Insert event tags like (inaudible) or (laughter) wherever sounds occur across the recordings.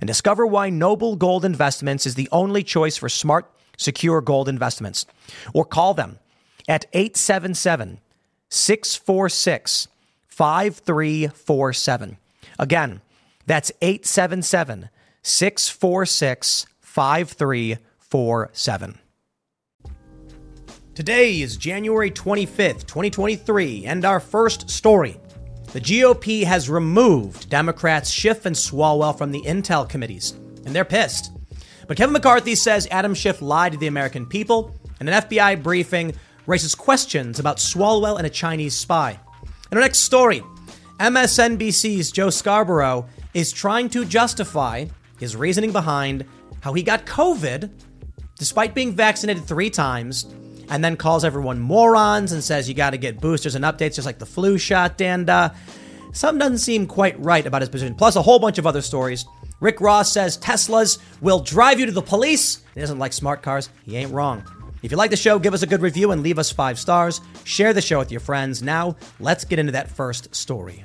and discover why Noble Gold Investments is the only choice for smart, secure gold investments. Or call them at 877 646 5347. Again, that's 877 646 5347. Today is January 25th, 2023, and our first story. The GOP has removed Democrats Schiff and Swalwell from the Intel committees, and they're pissed. But Kevin McCarthy says Adam Schiff lied to the American people, and an FBI briefing raises questions about Swalwell and a Chinese spy. In our next story, MSNBC's Joe Scarborough is trying to justify his reasoning behind how he got COVID despite being vaccinated three times and then calls everyone morons and says you got to get boosters and updates just like the flu shot. And uh, something doesn't seem quite right about his position. Plus, a whole bunch of other stories. Rick Ross says Teslas will drive you to the police. He doesn't like smart cars. He ain't wrong. If you like the show, give us a good review and leave us five stars. Share the show with your friends. Now, let's get into that first story.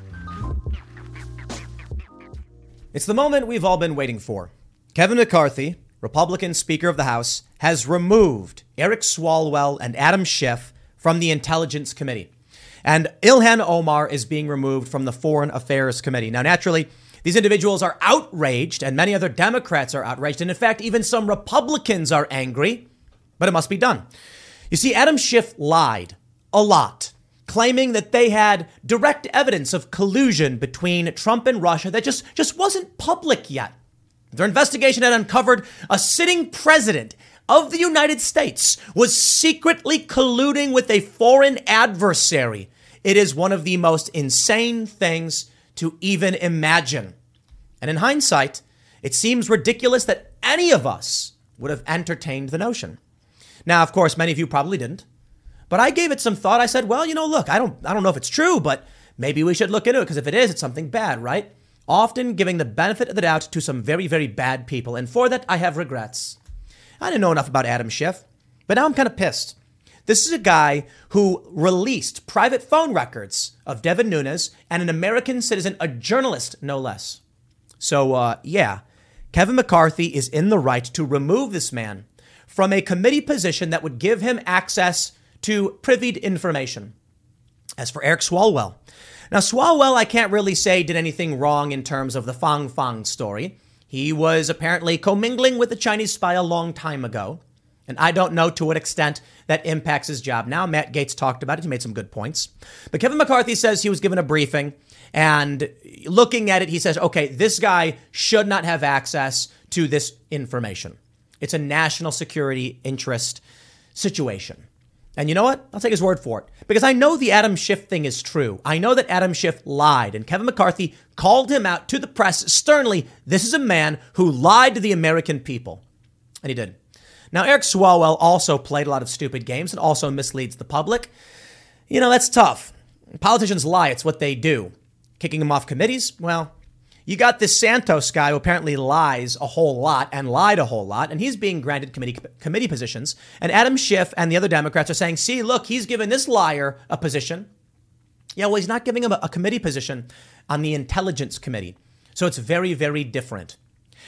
It's the moment we've all been waiting for. Kevin McCarthy, Republican Speaker of the House, has removed Eric Swalwell and Adam Schiff from the Intelligence Committee. And Ilhan Omar is being removed from the Foreign Affairs Committee. Now, naturally, these individuals are outraged, and many other Democrats are outraged. And in fact, even some Republicans are angry, but it must be done. You see, Adam Schiff lied a lot, claiming that they had direct evidence of collusion between Trump and Russia that just, just wasn't public yet. Their investigation had uncovered a sitting president of the United States was secretly colluding with a foreign adversary. It is one of the most insane things to even imagine. And in hindsight, it seems ridiculous that any of us would have entertained the notion. Now, of course, many of you probably didn't. But I gave it some thought. I said, well, you know, look, I don't I don't know if it's true, but maybe we should look into it because if it is, it's something bad, right? Often giving the benefit of the doubt to some very, very bad people. And for that, I have regrets. I didn't know enough about Adam Schiff, but now I'm kind of pissed. This is a guy who released private phone records of Devin Nunes and an American citizen, a journalist, no less. So, uh, yeah, Kevin McCarthy is in the right to remove this man from a committee position that would give him access to privied information. As for Eric Swalwell, now Swalwell, I can't really say did anything wrong in terms of the Fang Fang story. He was apparently commingling with a Chinese spy a long time ago. And I don't know to what extent that impacts his job now. Matt Gaetz talked about it. He made some good points. But Kevin McCarthy says he was given a briefing. And looking at it, he says, okay, this guy should not have access to this information. It's a national security interest situation. And you know what? I'll take his word for it. Because I know the Adam Schiff thing is true. I know that Adam Schiff lied, and Kevin McCarthy called him out to the press sternly. This is a man who lied to the American people. And he did. Now, Eric Swalwell also played a lot of stupid games and also misleads the public. You know, that's tough. Politicians lie, it's what they do. Kicking him off committees? Well, you got this Santos guy who apparently lies a whole lot and lied a whole lot, and he's being granted committee committee positions. And Adam Schiff and the other Democrats are saying, "See, look, he's given this liar a position." Yeah, well, he's not giving him a, a committee position on the Intelligence Committee, so it's very, very different.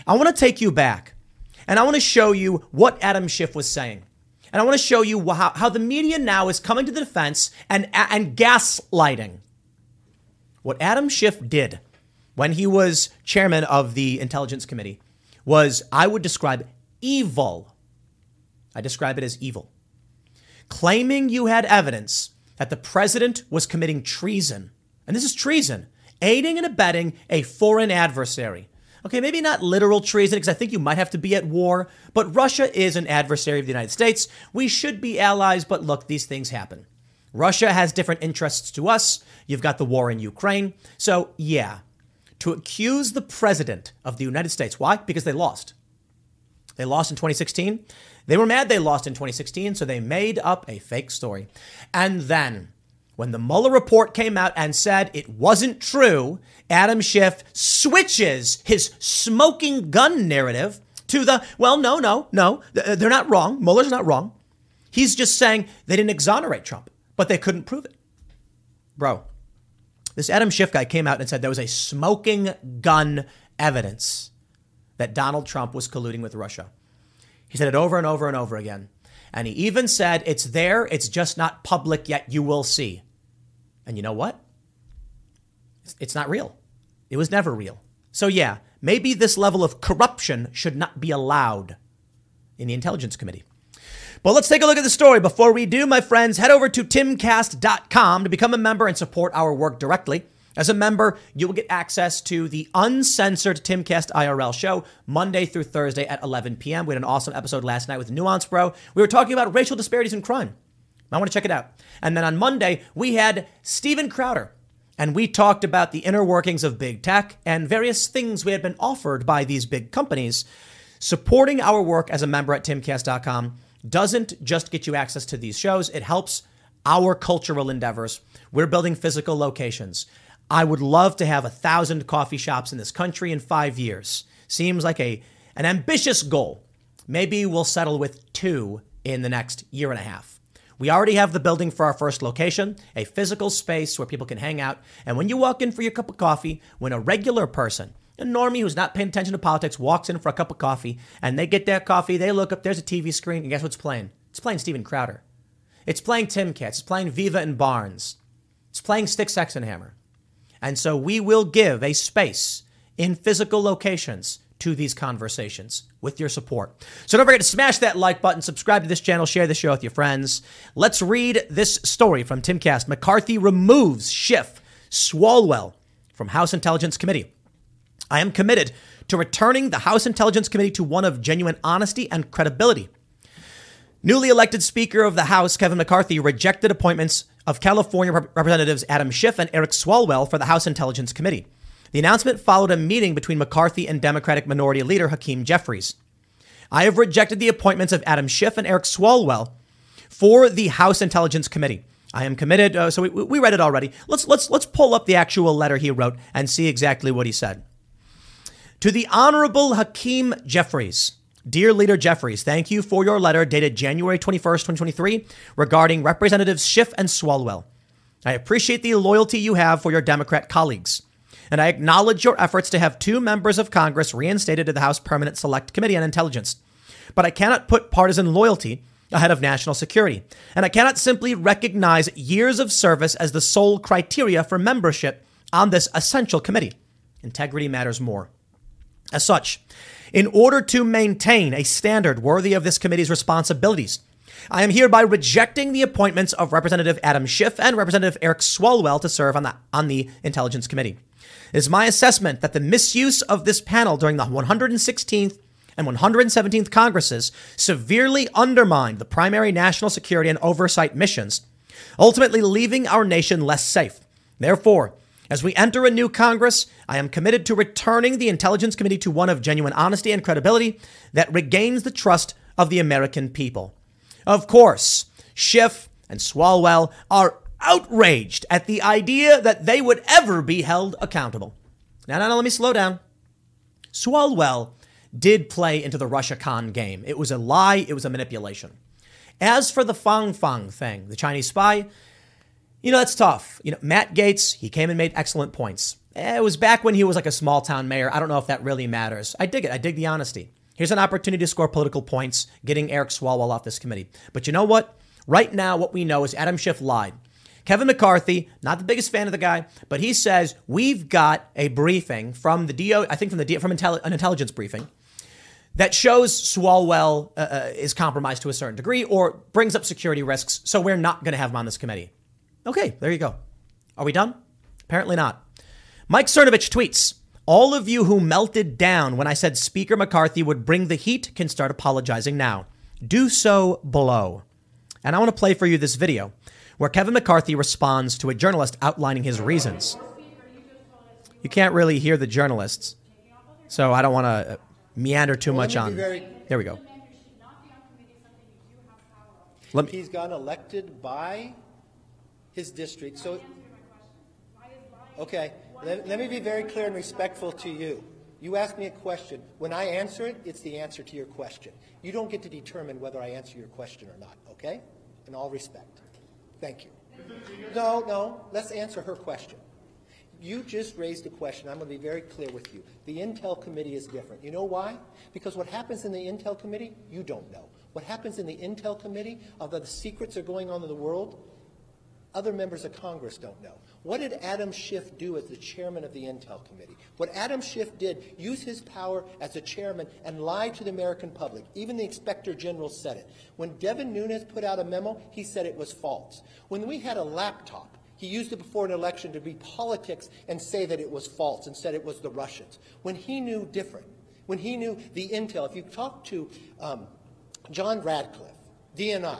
I want to take you back, and I want to show you what Adam Schiff was saying. And I want to show you how, how the media now is coming to the defense and, and gaslighting. What Adam Schiff did when he was chairman of the Intelligence Committee was, I would describe evil. I describe it as evil. claiming you had evidence that the president was committing treason. And this is treason, aiding and abetting a foreign adversary. Okay, maybe not literal treason, because I think you might have to be at war, but Russia is an adversary of the United States. We should be allies, but look, these things happen. Russia has different interests to us. You've got the war in Ukraine. So, yeah, to accuse the president of the United States, why? Because they lost. They lost in 2016. They were mad they lost in 2016, so they made up a fake story. And then, when the Mueller report came out and said it wasn't true, Adam Schiff switches his smoking gun narrative to the, well, no, no, no, uh, they're not wrong. Mueller's not wrong. He's just saying they didn't exonerate Trump, but they couldn't prove it. Bro, this Adam Schiff guy came out and said there was a smoking gun evidence that Donald Trump was colluding with Russia. He said it over and over and over again. And he even said, it's there, it's just not public yet, you will see. And you know what? It's not real. It was never real. So, yeah, maybe this level of corruption should not be allowed in the Intelligence Committee. But let's take a look at the story. Before we do, my friends, head over to timcast.com to become a member and support our work directly. As a member, you will get access to the uncensored Timcast IRL show Monday through Thursday at 11 p.m. We had an awesome episode last night with Nuance Bro. We were talking about racial disparities in crime. I want to check it out. And then on Monday, we had Steven Crowder, and we talked about the inner workings of big tech and various things we had been offered by these big companies. Supporting our work as a member at timcast.com doesn't just get you access to these shows, it helps our cultural endeavors. We're building physical locations. I would love to have a thousand coffee shops in this country in five years. Seems like a an ambitious goal. Maybe we'll settle with two in the next year and a half. We already have the building for our first location, a physical space where people can hang out. And when you walk in for your cup of coffee, when a regular person, a normie who's not paying attention to politics, walks in for a cup of coffee and they get their coffee, they look up, there's a TV screen, and guess what's playing? It's playing Steven Crowder. It's playing Timcast. It's playing Viva and Barnes. It's playing Styxhexenhammer. And so we will give a space in physical locations to these conversations with your support. So don't forget to smash that like button, subscribe to this channel, share the show with your friends. Let's read this story from Timcast. McCarthy removes Schiff Swalwell from House Intelligence Committee. I am committed to returning the House Intelligence Committee to one of genuine honesty and credibility. Newly elected Speaker of the House, Kevin McCarthy, rejected appointments of California Rep- Representatives Adam Schiff and Eric Swalwell for the House Intelligence Committee. The announcement followed a meeting between McCarthy and Democratic Minority Leader Hakeem Jeffries. I have rejected the appointments of Adam Schiff and Eric Swalwell for the House Intelligence Committee. I am committed. Uh, so we, we read it already. Let's let's let's pull up the actual letter he wrote and see exactly what he said. To the Honorable Hakeem Jeffries. Dear Leader Jeffries, thank you for your letter dated January 21st, 2023, regarding Representatives Schiff and Swalwell. I appreciate the loyalty you have for your Democrat colleagues, and I acknowledge your efforts to have two members of Congress reinstated to the House Permanent Select Committee on Intelligence. But I cannot put partisan loyalty ahead of national security, and I cannot simply recognize years of service as the sole criteria for membership on this essential committee. Integrity matters more. As such, in order to maintain a standard worthy of this committee's responsibilities. I am hereby rejecting the appointments of Representative Adam Schiff and Representative Eric Swalwell to serve on the, on the Intelligence Committee. It is my assessment that the misuse of this panel during the 116th and 117th Congresses severely undermined the primary national security and oversight missions, ultimately leaving our nation less safe. Therefore, as we enter a new Congress, I am committed to returning the Intelligence Committee to one of genuine honesty and credibility that regains the trust of the American people. Of course, Schiff and Swalwell are outraged at the idea that they would ever be held accountable. Now, now, now let me slow down. Swalwell did play into the Russia con game. It was a lie, it was a manipulation. As for the Fang Fang thing, the Chinese spy, you know, that's tough. You know, Matt Gaetz, he came and made excellent points. Eh, it was back when he was like a small town mayor. I don't know if that really matters. I dig it. I dig the honesty. Here's an opportunity to score political points, getting Eric Swalwell off this committee. But you know what? Right now, what we know is Adam Schiff lied. Kevin McCarthy, not the biggest fan of the guy, but he says we've got a briefing from the DO, I think from the from intelli- an intelligence briefing, that shows Swalwell uh, uh, is compromised to a certain degree or brings up security risks, so we're not going to have him on this committee. Okay, there you go. Are we done? Apparently not. Mike Cernovich tweets All of you who melted down when I said Speaker McCarthy would bring the heat can start apologizing now. Do so below. And I want to play for you this video where Kevin McCarthy responds to a journalist outlining his reasons. You can't really hear the journalists, so I don't want to uh, meander too well, much on. Very, there we go. Let me, He's gotten elected by his district, so. Okay, let, let me be very clear and respectful to you. You ask me a question. When I answer it, it's the answer to your question. You don't get to determine whether I answer your question or not, okay? In all respect. Thank you. No, no, let's answer her question. You just raised a question. I'm going to be very clear with you. The Intel Committee is different. You know why? Because what happens in the Intel Committee, you don't know. What happens in the Intel Committee, although the secrets are going on in the world, other members of Congress don't know. What did Adam Schiff do as the chairman of the Intel Committee? What Adam Schiff did, use his power as a chairman and lie to the American public. Even the inspector general said it. When Devin Nunes put out a memo, he said it was false. When we had a laptop, he used it before an election to be politics and say that it was false and said it was the Russians. When he knew different, when he knew the intel, if you talk to um, John Ratcliffe, DNI,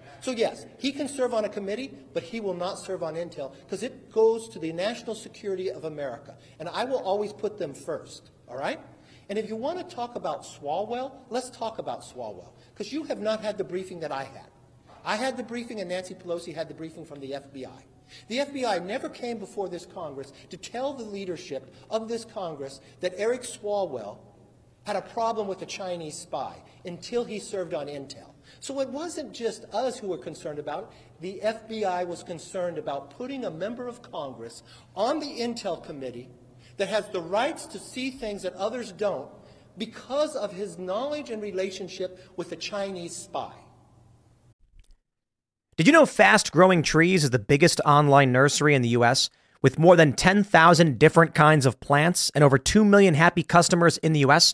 So, yes, he can serve on a committee, but he will not serve on Intel because it goes to the national security of America. And I will always put them first, all right? And if you want to talk about Swalwell, let's talk about Swalwell because you have not had the briefing that I had. I had the briefing, and Nancy Pelosi had the briefing from the FBI. The FBI never came before this Congress to tell the leadership of this Congress that Eric Swalwell had a problem with a Chinese spy until he served on Intel. So it wasn't just us who were concerned about it. The FBI was concerned about putting a member of Congress on the Intel Committee that has the rights to see things that others don't because of his knowledge and relationship with a Chinese spy. Did you know Fast Growing Trees is the biggest online nursery in the U.S. with more than 10,000 different kinds of plants and over 2 million happy customers in the U.S.?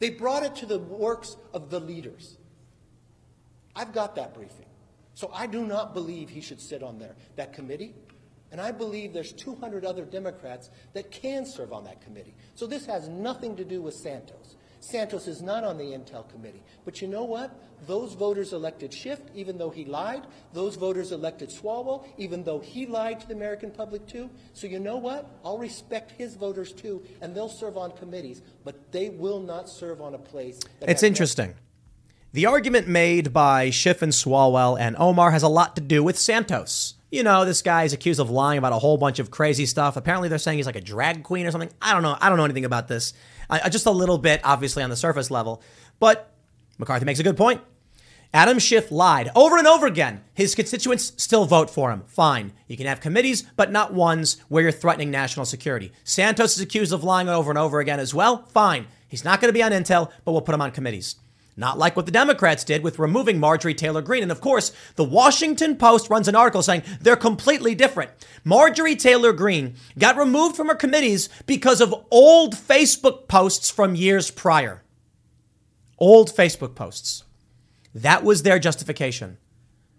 They brought it to the works of the leaders. I've got that briefing. So I do not believe he should sit on there, that committee. And I believe there's 200 other Democrats that can serve on that committee. So this has nothing to do with Santos. Santos is not on the Intel committee. But you know what? Those voters elected Schiff, even though he lied. Those voters elected Swalwell, even though he lied to the American public too. So you know what? I'll respect his voters too, and they'll serve on committees, but they will not serve on a place. It's interesting. The argument made by Schiff and Swalwell and Omar has a lot to do with Santos. You know, this guy is accused of lying about a whole bunch of crazy stuff. Apparently, they're saying he's like a drag queen or something. I don't know. I don't know anything about this. I, just a little bit, obviously, on the surface level. But McCarthy makes a good point. Adam Schiff lied over and over again. His constituents still vote for him. Fine. You can have committees, but not ones where you're threatening national security. Santos is accused of lying over and over again as well. Fine. He's not going to be on Intel, but we'll put him on committees. Not like what the Democrats did with removing Marjorie Taylor Greene. And of course, the Washington Post runs an article saying they're completely different. Marjorie Taylor Greene got removed from her committees because of old Facebook posts from years prior. Old Facebook posts. That was their justification.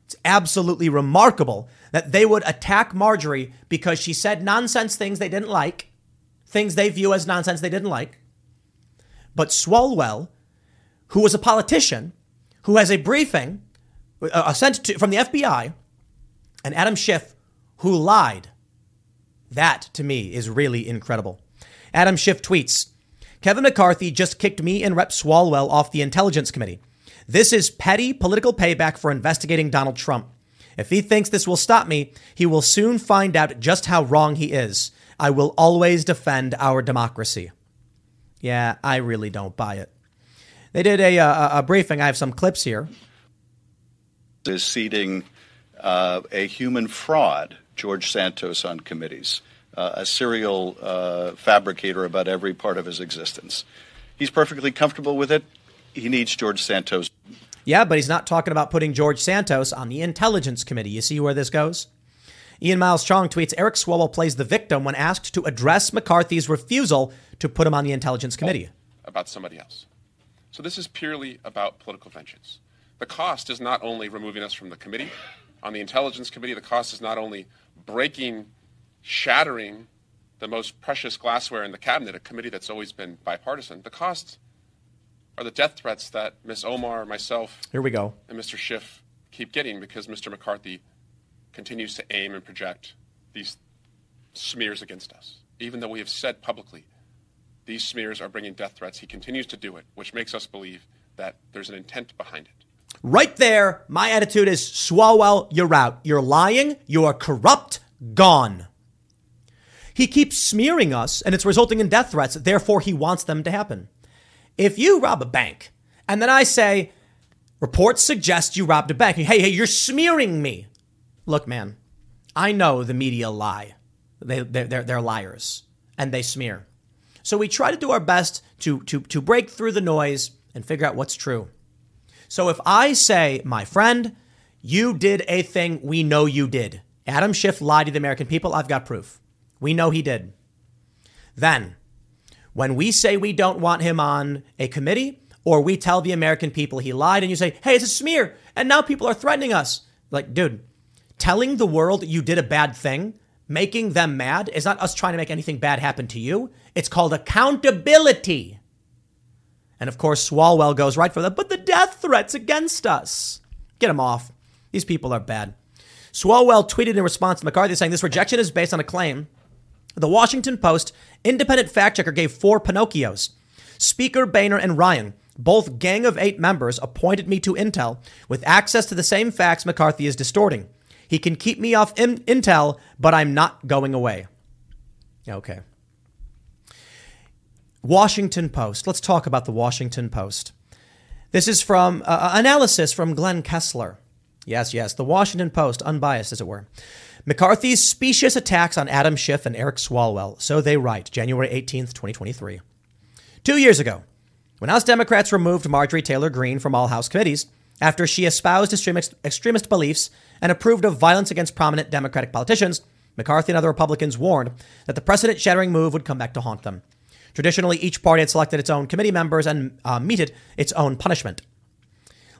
It's absolutely remarkable that they would attack Marjorie because she said nonsense things they didn't like, things they view as nonsense they didn't like. But Swalwell, who was a politician, who has a briefing uh, sent to, from the FBI, and Adam Schiff, who lied. That, to me, is really incredible. Adam Schiff tweets Kevin McCarthy just kicked me and Rep Swalwell off the Intelligence Committee. This is petty political payback for investigating Donald Trump. If he thinks this will stop me, he will soon find out just how wrong he is. I will always defend our democracy. Yeah, I really don't buy it. They did a, a, a briefing. I have some clips here. Is seating uh, a human fraud, George Santos, on committees, uh, a serial uh, fabricator about every part of his existence. He's perfectly comfortable with it. He needs George Santos. Yeah, but he's not talking about putting George Santos on the Intelligence Committee. You see where this goes? Ian Miles Chong tweets Eric Swalwell plays the victim when asked to address McCarthy's refusal to put him on the Intelligence Committee. About somebody else. So this is purely about political vengeance. The cost is not only removing us from the committee. On the Intelligence Committee, the cost is not only breaking, shattering the most precious glassware in the cabinet, a committee that's always been bipartisan. The cost are the death threats that Ms. Omar, myself, here we go, and Mr. Schiff keep getting because Mr. McCarthy continues to aim and project these smears against us. Even though we have said publicly these smears are bringing death threats, he continues to do it, which makes us believe that there's an intent behind it. Right there, my attitude is Swalwell, you're out. You're lying. You are corrupt. Gone. He keeps smearing us, and it's resulting in death threats. Therefore, he wants them to happen. If you rob a bank, and then I say, reports suggest you robbed a bank, hey, hey, you're smearing me. Look, man, I know the media lie. They, they're, they're, they're liars, and they smear. So we try to do our best to, to, to break through the noise and figure out what's true. So if I say, my friend, you did a thing we know you did, Adam Schiff lied to the American people, I've got proof. We know he did. Then, when we say we don't want him on a committee, or we tell the American people he lied, and you say, hey, it's a smear, and now people are threatening us. Like, dude, telling the world you did a bad thing, making them mad, is not us trying to make anything bad happen to you. It's called accountability. And of course, Swalwell goes right for that. But the death threats against us. Get them off. These people are bad. Swalwell tweeted in response to McCarthy saying this rejection is based on a claim. The Washington Post independent fact checker gave four Pinocchios. Speaker Boehner and Ryan, both Gang of Eight members, appointed me to Intel with access to the same facts McCarthy is distorting. He can keep me off in- Intel, but I'm not going away. Okay. Washington Post. Let's talk about the Washington Post. This is from uh, uh, analysis from Glenn Kessler. Yes, yes, the Washington Post, unbiased as it were. McCarthy's specious attacks on Adam Schiff and Eric Swalwell. So they write, January 18th, 2023. Two years ago, when House Democrats removed Marjorie Taylor Greene from all House committees after she espoused extremist, extremist beliefs and approved of violence against prominent Democratic politicians, McCarthy and other Republicans warned that the precedent shattering move would come back to haunt them. Traditionally, each party had selected its own committee members and uh, meted its own punishment.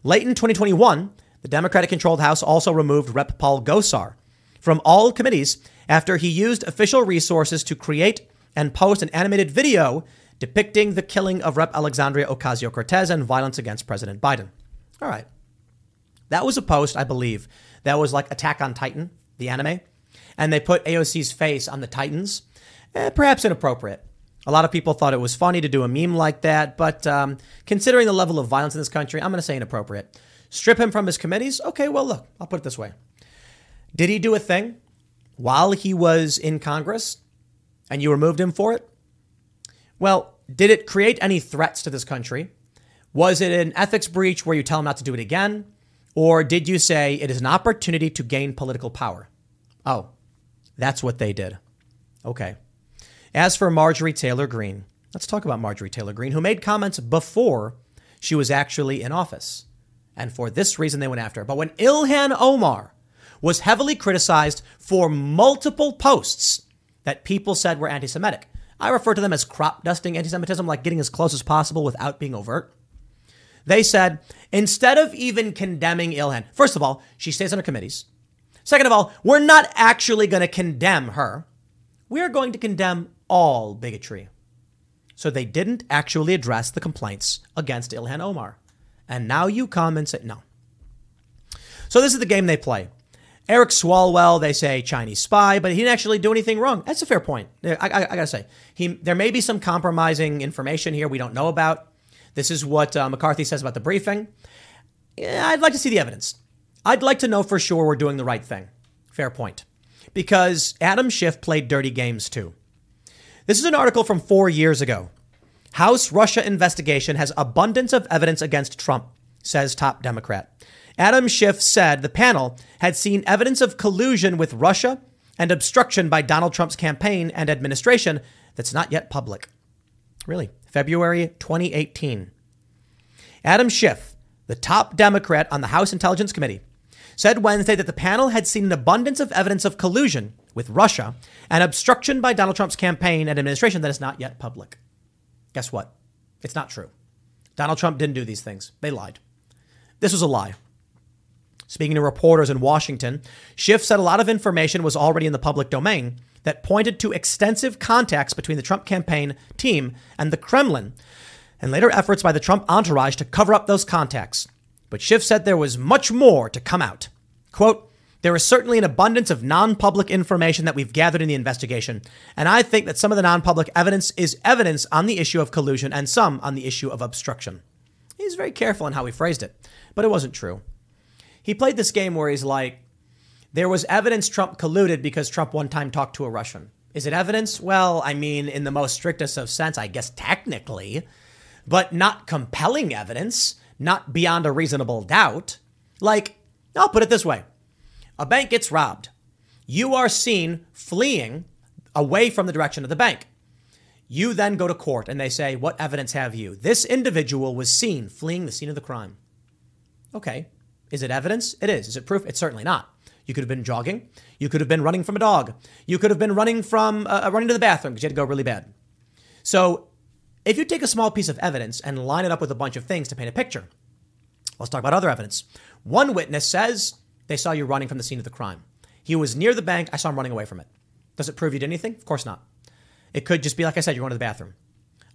Late in 2021, the Democratic controlled House also removed Rep. Paul Gosar from all committees after he used official resources to create and post an animated video depicting the killing of Rep. Alexandria Ocasio Cortez and violence against President Biden. All right. That was a post, I believe, that was like Attack on Titan, the anime, and they put AOC's face on the Titans. Eh, perhaps inappropriate. A lot of people thought it was funny to do a meme like that, but um, considering the level of violence in this country, I'm going to say inappropriate. Strip him from his committees? Okay, well, look, I'll put it this way. Did he do a thing while he was in Congress and you removed him for it? Well, did it create any threats to this country? Was it an ethics breach where you tell him not to do it again? Or did you say it is an opportunity to gain political power? Oh, that's what they did. Okay. As for Marjorie Taylor Greene, let's talk about Marjorie Taylor Greene, who made comments before she was actually in office. And for this reason, they went after her. But when Ilhan Omar was heavily criticized for multiple posts that people said were anti Semitic, I refer to them as crop dusting anti Semitism, like getting as close as possible without being overt. They said, instead of even condemning Ilhan, first of all, she stays on her committees. Second of all, we're not actually going to condemn her. We are going to condemn all bigotry. So they didn't actually address the complaints against Ilhan Omar. And now you come and say, no. So this is the game they play. Eric Swalwell, they say Chinese spy, but he didn't actually do anything wrong. That's a fair point. I, I, I gotta say, he there may be some compromising information here we don't know about. This is what uh, McCarthy says about the briefing. I'd like to see the evidence. I'd like to know for sure we're doing the right thing. Fair point. Because Adam Schiff played dirty games too. This is an article from four years ago. House Russia investigation has abundance of evidence against Trump, says top Democrat. Adam Schiff said the panel had seen evidence of collusion with Russia and obstruction by Donald Trump's campaign and administration that's not yet public. Really, February 2018. Adam Schiff, the top Democrat on the House Intelligence Committee, said Wednesday that the panel had seen an abundance of evidence of collusion with Russia and obstruction by Donald Trump's campaign and administration that is not yet public. Guess what? It's not true. Donald Trump didn't do these things. They lied. This was a lie. Speaking to reporters in Washington, Schiff said a lot of information was already in the public domain that pointed to extensive contacts between the Trump campaign team and the Kremlin, and later efforts by the Trump entourage to cover up those contacts. But Schiff said there was much more to come out. Quote, there is certainly an abundance of non public information that we've gathered in the investigation, and I think that some of the non public evidence is evidence on the issue of collusion and some on the issue of obstruction. He's very careful in how he phrased it, but it wasn't true. He played this game where he's like, there was evidence Trump colluded because Trump one time talked to a Russian. Is it evidence? Well, I mean, in the most strictest of sense, I guess technically, but not compelling evidence, not beyond a reasonable doubt. Like, I'll put it this way a bank gets robbed. You are seen fleeing away from the direction of the bank. You then go to court and they say, What evidence have you? This individual was seen fleeing the scene of the crime. Okay, is it evidence? It is. Is it proof? It's certainly not. You could have been jogging. You could have been running from a dog. You could have been running from uh, running to the bathroom because you had to go really bad. So, if you take a small piece of evidence and line it up with a bunch of things to paint a picture, let's talk about other evidence. One witness says they saw you running from the scene of the crime. He was near the bank. I saw him running away from it. Does it prove you did anything? Of course not. It could just be like I said, you're going to the bathroom.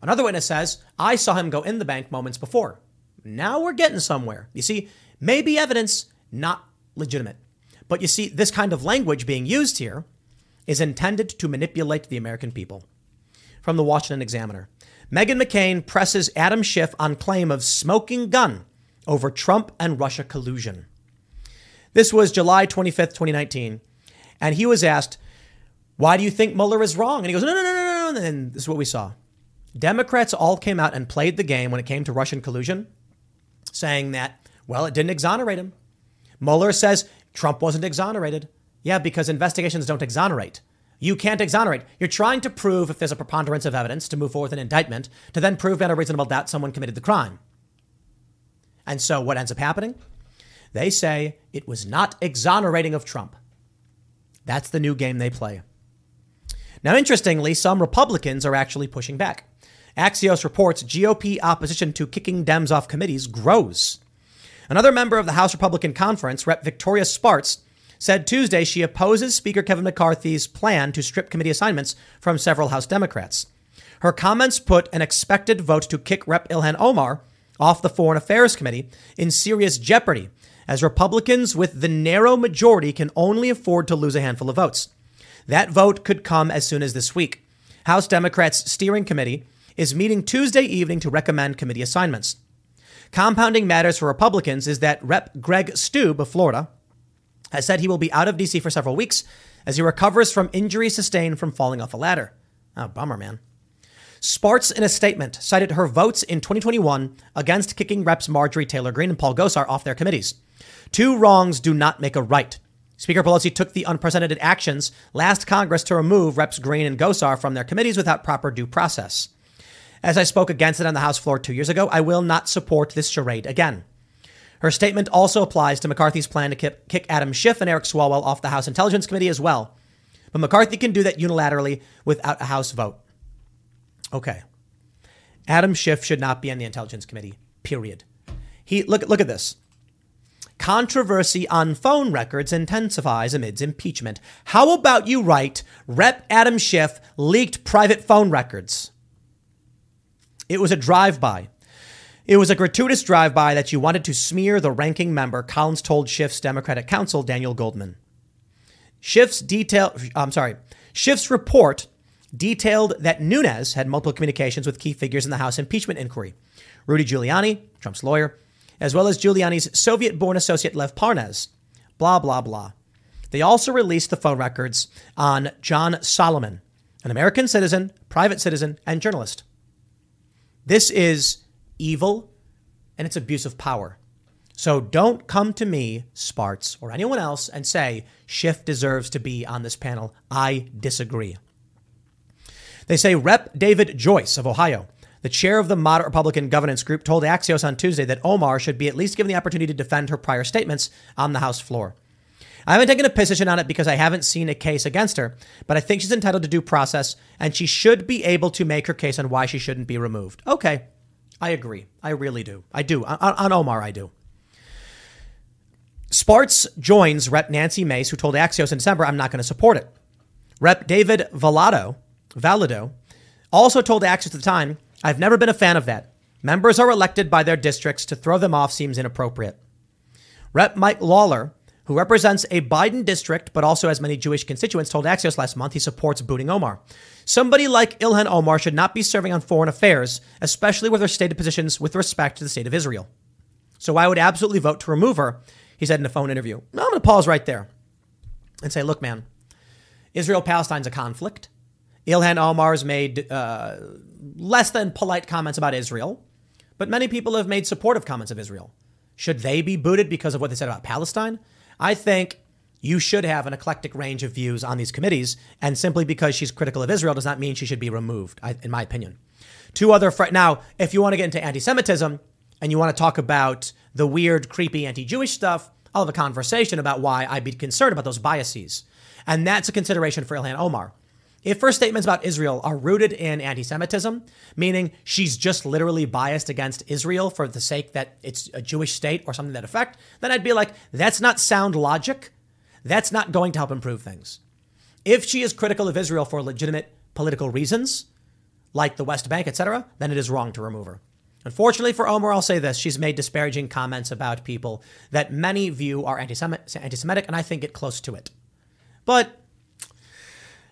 Another witness says, I saw him go in the bank moments before. Now we're getting somewhere. You see, may be evidence, not legitimate. But you see, this kind of language being used here is intended to manipulate the American people. From the Washington Examiner Meghan McCain presses Adam Schiff on claim of smoking gun over Trump and Russia collusion. This was July 25th, 2019. And he was asked, Why do you think Mueller is wrong? And he goes, No, no, no, no, no. And this is what we saw. Democrats all came out and played the game when it came to Russian collusion, saying that well, it didn't exonerate him. Mueller says Trump wasn't exonerated. Yeah, because investigations don't exonerate. You can't exonerate. You're trying to prove if there's a preponderance of evidence to move forward with an indictment to then prove beyond a reasonable doubt someone committed the crime. And so what ends up happening? They say it was not exonerating of Trump. That's the new game they play. Now, interestingly, some Republicans are actually pushing back. Axios reports GOP opposition to kicking Dems off committees grows. Another member of the House Republican Conference, Rep. Victoria Spartz, said Tuesday she opposes Speaker Kevin McCarthy's plan to strip committee assignments from several House Democrats. Her comments put an expected vote to kick Rep. Ilhan Omar off the Foreign Affairs Committee in serious jeopardy, as Republicans with the narrow majority can only afford to lose a handful of votes. That vote could come as soon as this week. House Democrats' steering committee is meeting Tuesday evening to recommend committee assignments. Compounding matters for Republicans is that Rep. Greg Steube of Florida has said he will be out of D.C. for several weeks as he recovers from injuries sustained from falling off a ladder. Oh, bummer, man. Spartz, in a statement, cited her votes in 2021 against kicking Reps Marjorie Taylor Greene and Paul Gosar off their committees. Two wrongs do not make a right. Speaker Pelosi took the unprecedented actions last Congress to remove Reps Greene and Gosar from their committees without proper due process. As I spoke against it on the House floor two years ago, I will not support this charade again. Her statement also applies to McCarthy's plan to kick Adam Schiff and Eric Swalwell off the House Intelligence Committee as well. But McCarthy can do that unilaterally without a House vote. Okay. Adam Schiff should not be on the Intelligence Committee, period. He look look at this. Controversy on phone records intensifies amidst impeachment. How about you write Rep Adam Schiff leaked private phone records? It was a drive-by. It was a gratuitous drive-by that you wanted to smear the ranking member, Collins told Schiff's Democratic counsel, Daniel Goldman. Schiff's detail, I'm sorry, Schiff's report detailed that Nunes had multiple communications with key figures in the House impeachment inquiry. Rudy Giuliani, Trump's lawyer, as well as Giuliani's Soviet born associate Lev Parnas. Blah, blah, blah. They also released the phone records on John Solomon, an American citizen, private citizen, and journalist. This is evil and it's abuse of power. So don't come to me, Spartz, or anyone else and say Schiff deserves to be on this panel. I disagree. They say Rep. David Joyce of Ohio the chair of the moderate Republican governance group told Axios on Tuesday that Omar should be at least given the opportunity to defend her prior statements on the House floor. I haven't taken a position on it because I haven't seen a case against her, but I think she's entitled to due process and she should be able to make her case on why she shouldn't be removed. Okay, I agree. I really do. I do. On, on Omar, I do. Spartz joins Rep. Nancy Mace, who told Axios in December, I'm not going to support it. Rep. David Valadao, Valadao also told Axios at the time, I've never been a fan of that. Members are elected by their districts. To throw them off seems inappropriate. Rep. Mike Lawler, who represents a Biden district but also has many Jewish constituents, told Axios last month he supports booting Omar. Somebody like Ilhan Omar should not be serving on foreign affairs, especially with her stated positions with respect to the state of Israel. So I would absolutely vote to remove her, he said in a phone interview. Now I'm going to pause right there and say, look, man, Israel Palestine's a conflict. Ilhan Omar's made uh, less than polite comments about Israel, but many people have made supportive comments of Israel. Should they be booted because of what they said about Palestine? I think you should have an eclectic range of views on these committees, and simply because she's critical of Israel does not mean she should be removed, in my opinion. Two other fr- now, if you want to get into anti-Semitism and you want to talk about the weird, creepy anti-Jewish stuff, I'll have a conversation about why I'd be concerned about those biases, and that's a consideration for Ilhan Omar. If her statements about Israel are rooted in anti Semitism, meaning she's just literally biased against Israel for the sake that it's a Jewish state or something that effect, then I'd be like, that's not sound logic. That's not going to help improve things. If she is critical of Israel for legitimate political reasons, like the West Bank, etc., then it is wrong to remove her. Unfortunately for Omar, I'll say this: she's made disparaging comments about people that many view are anti-Semitic, and I think get close to it. But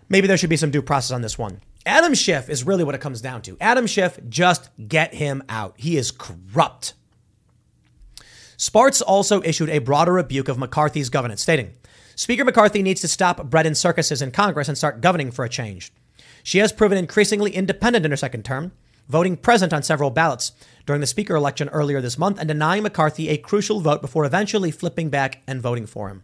maybe there should be some due process on this one. Adam Schiff is really what it comes down to. Adam Schiff, just get him out. He is corrupt. Spartz also issued a broader rebuke of McCarthy's governance, stating, Speaker McCarthy needs to stop bread and circuses in Congress and start governing for a change. She has proven increasingly independent in her second term, voting present on several ballots during the speaker election earlier this month and denying McCarthy a crucial vote before eventually flipping back and voting for him.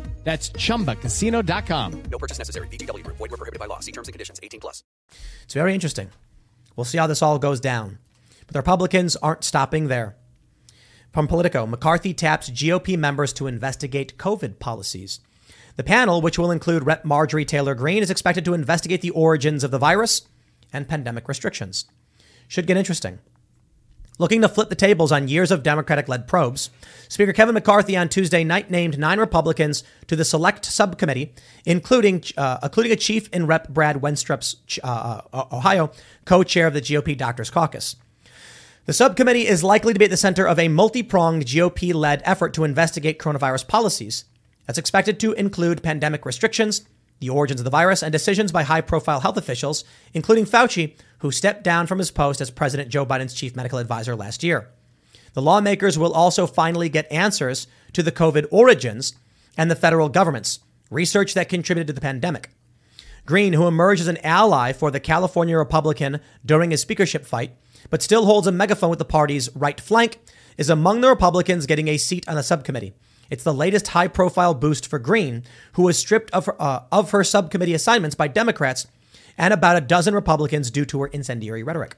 That's ChumbaCasino.com. No purchase necessary. VGW. Void were prohibited by law. See terms and conditions. 18 plus. It's very interesting. We'll see how this all goes down. But the Republicans aren't stopping there. From Politico, McCarthy taps GOP members to investigate COVID policies. The panel, which will include Rep. Marjorie Taylor Greene, is expected to investigate the origins of the virus and pandemic restrictions. Should get interesting. Looking to flip the tables on years of Democratic led probes, Speaker Kevin McCarthy on Tuesday night named nine Republicans to the select subcommittee, including, uh, including a chief in Rep. Brad Wenstrup's uh, uh, Ohio co chair of the GOP Doctors Caucus. The subcommittee is likely to be at the center of a multi pronged GOP led effort to investigate coronavirus policies. That's expected to include pandemic restrictions, the origins of the virus, and decisions by high profile health officials, including Fauci, who stepped down from his post as President Joe Biden's chief medical advisor last year. The lawmakers will also finally get answers to the COVID origins and the federal government's research that contributed to the pandemic. Greene, who emerged as an ally for the California Republican during his speakership fight, but still holds a megaphone with the party's right flank, is among the Republicans getting a seat on the subcommittee. It's the latest high profile boost for Greene, who was stripped of her, uh, of her subcommittee assignments by Democrats and about a dozen Republicans due to her incendiary rhetoric.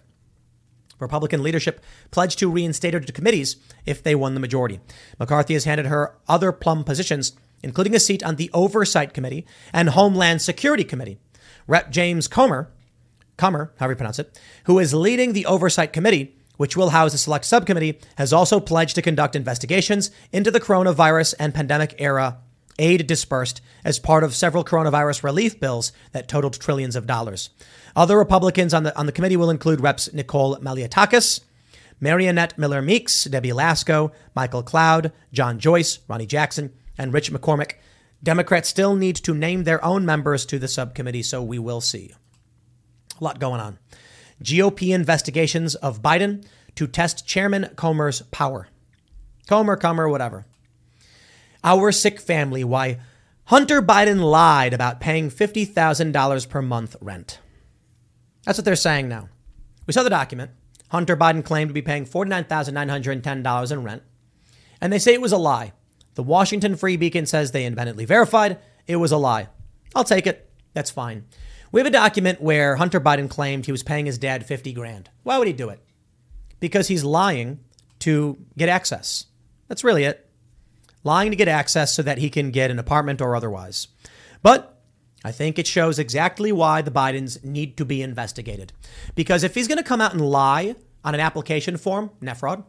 Republican leadership pledged to reinstate her to committees if they won the majority. McCarthy has handed her other plum positions, including a seat on the Oversight Committee and Homeland Security Committee. Rep. James Comer, Comer, however you pronounce it, who is leading the Oversight Committee, which will house a select subcommittee, has also pledged to conduct investigations into the coronavirus and pandemic era aid dispersed as part of several coronavirus relief bills that totaled trillions of dollars. Other Republicans on the, on the committee will include Reps Nicole Malliotakis, Mariannette Miller Meeks, Debbie Lesko, Michael Cloud, John Joyce, Ronnie Jackson, and Rich McCormick. Democrats still need to name their own members to the subcommittee, so we will see. A lot going on. GOP investigations of Biden to test Chairman Comer's power. Comer, Comer, whatever. Our sick family, why Hunter Biden lied about paying $50,000 per month rent. That's what they're saying now. We saw the document. Hunter Biden claimed to be paying $49,910 in rent. And they say it was a lie. The Washington Free Beacon says they independently verified it was a lie. I'll take it. That's fine. We have a document where Hunter Biden claimed he was paying his dad 50 grand. Why would he do it? Because he's lying to get access. That's really it. Lying to get access so that he can get an apartment or otherwise. But I think it shows exactly why the Bidens need to be investigated. Because if he's going to come out and lie on an application form, net fraud,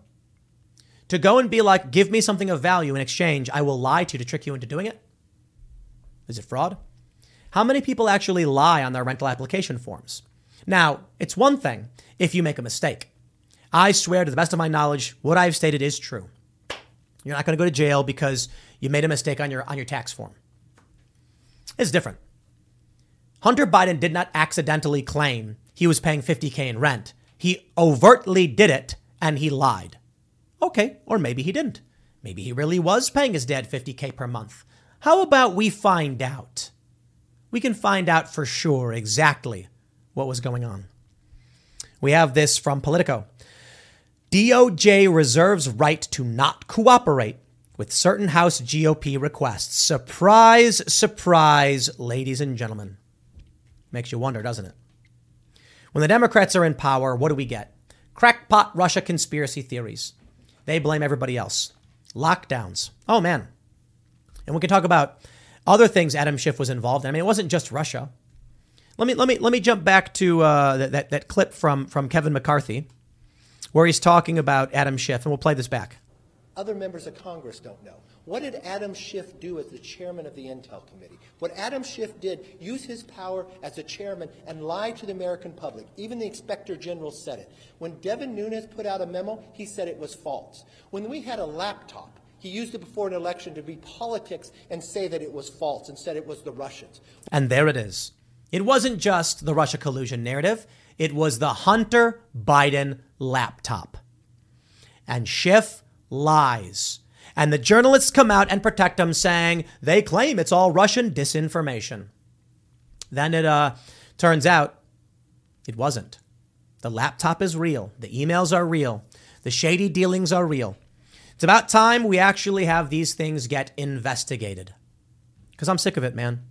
to go and be like, give me something of value in exchange, I will lie to you to trick you into doing it. Is it fraud? How many people actually lie on their rental application forms? Now, it's one thing if you make a mistake. I swear to the best of my knowledge, what I've stated is true. You're not going to go to jail because you made a mistake on your on your tax form. It's different. Hunter Biden did not accidentally claim he was paying 50k in rent. He overtly did it and he lied. Okay, or maybe he didn't. Maybe he really was paying his dad 50k per month. How about we find out? We can find out for sure exactly what was going on. We have this from Politico. DOJ reserves right to not cooperate with certain House GOP requests. Surprise, surprise, ladies and gentlemen. Makes you wonder, doesn't it? When the Democrats are in power, what do we get? Crackpot Russia conspiracy theories. They blame everybody else. Lockdowns. Oh, man. And we can talk about other things Adam Schiff was involved in. I mean, it wasn't just Russia. Let me let me let me jump back to uh, that, that that clip from from Kevin McCarthy, where he's talking about Adam Schiff, and we'll play this back. Other members of Congress don't know. What did Adam Schiff do as the chairman of the Intel Committee? What Adam Schiff did, use his power as a chairman and lie to the American public. Even the inspector general said it. When Devin Nunes put out a memo, he said it was false. When we had a laptop, he used it before an election to be politics and say that it was false and said it was the Russians. And there it is. It wasn't just the Russia collusion narrative, it was the Hunter Biden laptop. And Schiff lies. And the journalists come out and protect him, saying they claim it's all Russian disinformation. Then it uh, turns out it wasn't. The laptop is real, the emails are real, the shady dealings are real. It's about time we actually have these things get investigated. Because I'm sick of it, man.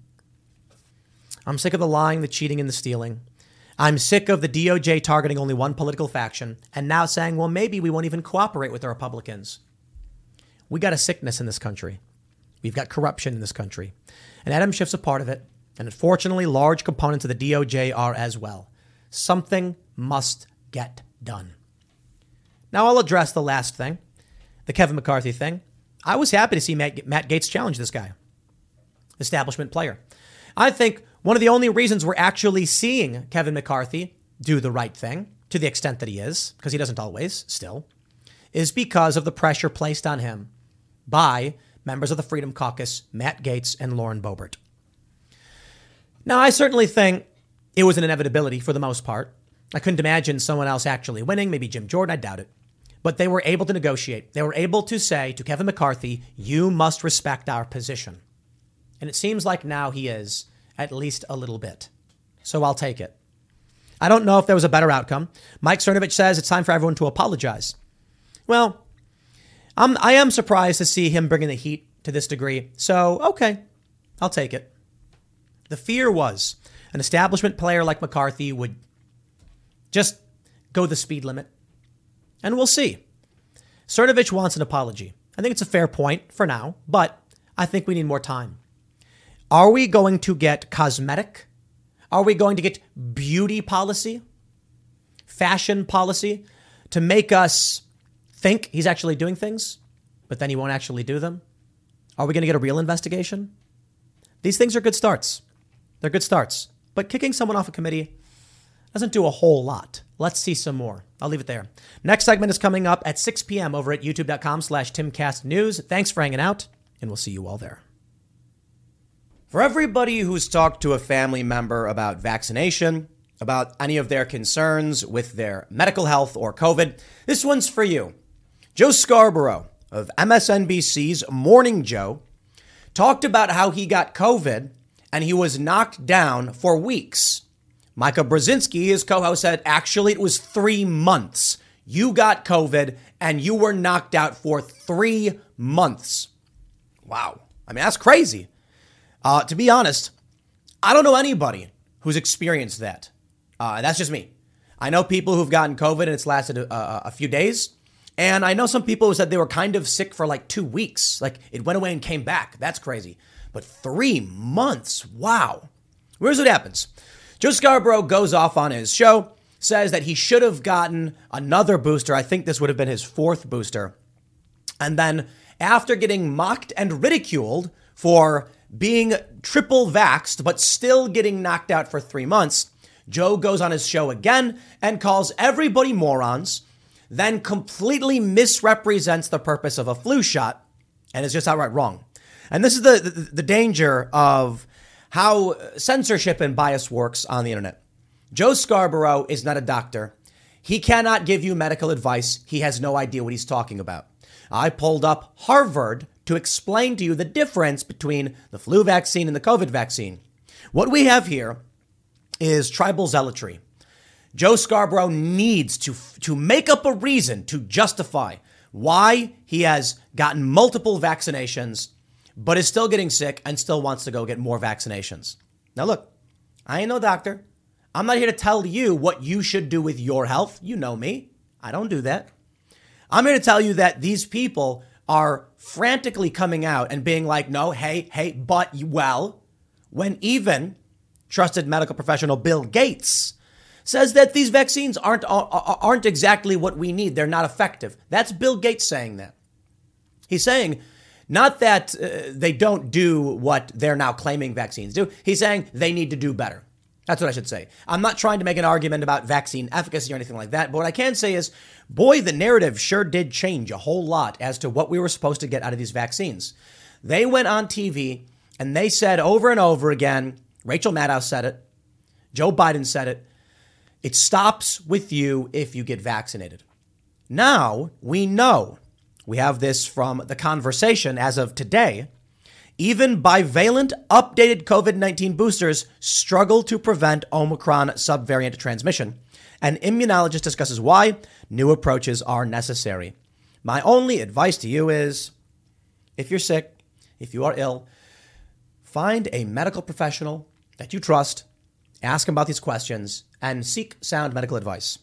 I'm sick of the lying, the cheating, and the stealing. I'm sick of the DOJ targeting only one political faction and now saying, well, maybe we won't even cooperate with the Republicans. We got a sickness in this country. We've got corruption in this country. And Adam Schiff's a part of it. And unfortunately, large components of the DOJ are as well. Something must get done. Now, I'll address the last thing the Kevin McCarthy thing. I was happy to see Matt, Matt Gaetz challenge this guy, establishment player. I think one of the only reasons we're actually seeing Kevin McCarthy do the right thing, to the extent that he is, because he doesn't always still, is because of the pressure placed on him by members of the Freedom Caucus, Matt Gaetz and Lauren Boebert. Now, I certainly think it was an inevitability for the most part. I couldn't imagine someone else actually winning, maybe Jim Jordan, I doubt it. But they were able to negotiate. They were able to say to Kevin McCarthy, you must respect our position. And it seems like now he is, at least a little bit. So I'll take it. I don't know if there was a better outcome. Mike Cernovich says it's time for everyone to apologize. Well, I'm, I am surprised to see him bringing the heat to this degree. So, okay, I'll take it. The fear was an establishment player like McCarthy would just go the speed limit. And we'll see. Cernovich wants an apology. I think it's a fair point for now, but I think we need more time. Are we going to get cosmetic? Are we going to get beauty policy? Fashion policy to make us think he's actually doing things, but then he won't actually do them? Are we going to get a real investigation? These things are good starts. They're good starts. But kicking someone off a committee doesn't do a whole lot. Let's see some more. I'll leave it there. Next segment is coming up at 6 p.m. over at youtube.com slash timcastnews. Thanks for hanging out, and we'll see you all there. For everybody who's talked to a family member about vaccination, about any of their concerns with their medical health or COVID, this one's for you. Joe Scarborough of MSNBC's Morning Joe talked about how he got COVID and he was knocked down for weeks. Mika Brzezinski, his co host, said actually it was three months. You got COVID and you were knocked out for three months. Wow. I mean, that's crazy. Uh, to be honest, I don't know anybody who's experienced that. Uh, that's just me. I know people who've gotten COVID and it's lasted a, a few days. And I know some people who said they were kind of sick for like two weeks. Like it went away and came back. That's crazy. But three months? Wow. Here's what happens Joe Scarborough goes off on his show, says that he should have gotten another booster. I think this would have been his fourth booster. And then, after getting mocked and ridiculed for being triple vaxxed, but still getting knocked out for three months, Joe goes on his show again and calls everybody morons then completely misrepresents the purpose of a flu shot and is just outright wrong. And this is the, the, the danger of how censorship and bias works on the internet. Joe Scarborough is not a doctor. He cannot give you medical advice. He has no idea what he's talking about. I pulled up Harvard to explain to you the difference between the flu vaccine and the COVID vaccine. What we have here is tribal zealotry. Joe Scarborough needs to, to make up a reason to justify why he has gotten multiple vaccinations, but is still getting sick and still wants to go get more vaccinations. Now, look, I ain't no doctor. I'm not here to tell you what you should do with your health. You know me. I don't do that. I'm here to tell you that these people are frantically coming out and being like, no, hey, hey, but well, when even trusted medical professional Bill Gates says that these vaccines aren't aren't exactly what we need. They're not effective. That's Bill Gates saying that. He's saying not that uh, they don't do what they're now claiming vaccines do. He's saying they need to do better. That's what I should say. I'm not trying to make an argument about vaccine efficacy or anything like that, but what I can say is, boy, the narrative sure did change a whole lot as to what we were supposed to get out of these vaccines. They went on TV and they said over and over again, Rachel Maddow said it, Joe Biden said it, it stops with you if you get vaccinated. Now we know, we have this from the conversation as of today. Even bivalent updated COVID 19 boosters struggle to prevent Omicron subvariant transmission. An immunologist discusses why new approaches are necessary. My only advice to you is if you're sick, if you are ill, find a medical professional that you trust ask him about these questions, and seek sound medical advice.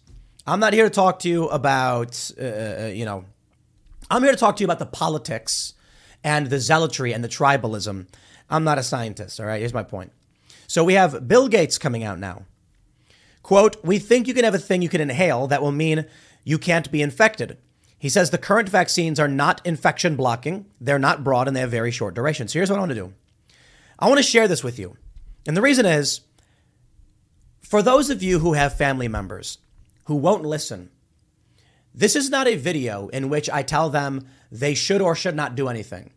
I'm not here to talk to you about, uh, uh, you know, I'm here to talk to you about the politics and the zealotry and the tribalism. I'm not a scientist, all right? Here's my point. So we have Bill Gates coming out now. Quote, we think you can have a thing you can inhale that will mean you can't be infected. He says the current vaccines are not infection blocking, they're not broad, and they have very short duration. So here's what I want to do I want to share this with you. And the reason is for those of you who have family members who won't listen, this is not a video in which I tell them they should or should not do anything.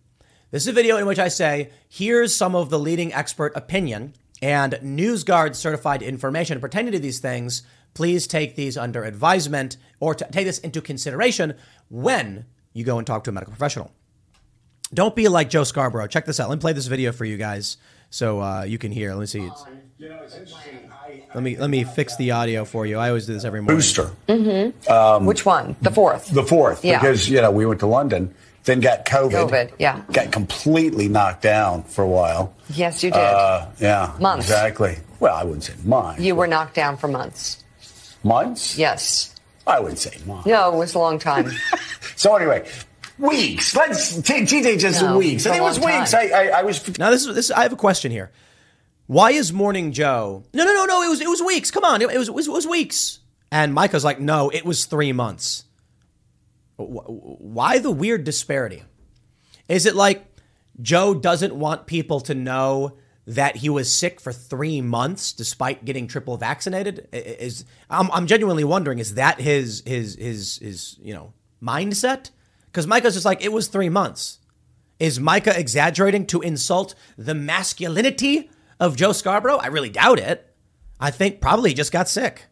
This is a video in which I say, here's some of the leading expert opinion and NewsGuard certified information pertaining to these things. please take these under advisement or to take this into consideration when you go and talk to a medical professional. Don't be like Joe Scarborough. Check this out. Let me play this video for you guys so uh, you can hear. Let me see. Let me let me fix the audio for you. I always do this every morning. booster, Mm hmm. Which one? The fourth. the fourth, Yeah. because you know we went to London, then got COVID. COVID, yeah. got completely knocked down for a while. Yes, you did. Uh, yeah, Months. exactly. Well, I wouldn't say months. you were knocked down for months. months? Yes. I wouldn't say months. No, it was a long time. (laughs) So anyway, weeks. Let's t- TJ just No, weeks. I think it was weeks. I, I, I was. Now this is this. I have a question here. Why is Morning Joe? No, no, no, no. It was it was weeks. Come on, it, it was it was, it was weeks. And Mika's like, no, it was three months. Why the weird disparity? Is it like Joe doesn't want people to know that he was sick for three months despite getting triple vaccinated? Is I'm, I'm genuinely wondering, is that his his his his you know mindset? Because Mika's just like, it was three months. Is Mika exaggerating to insult the masculinity of Joe Scarborough? I really doubt it. I think probably he just got sick.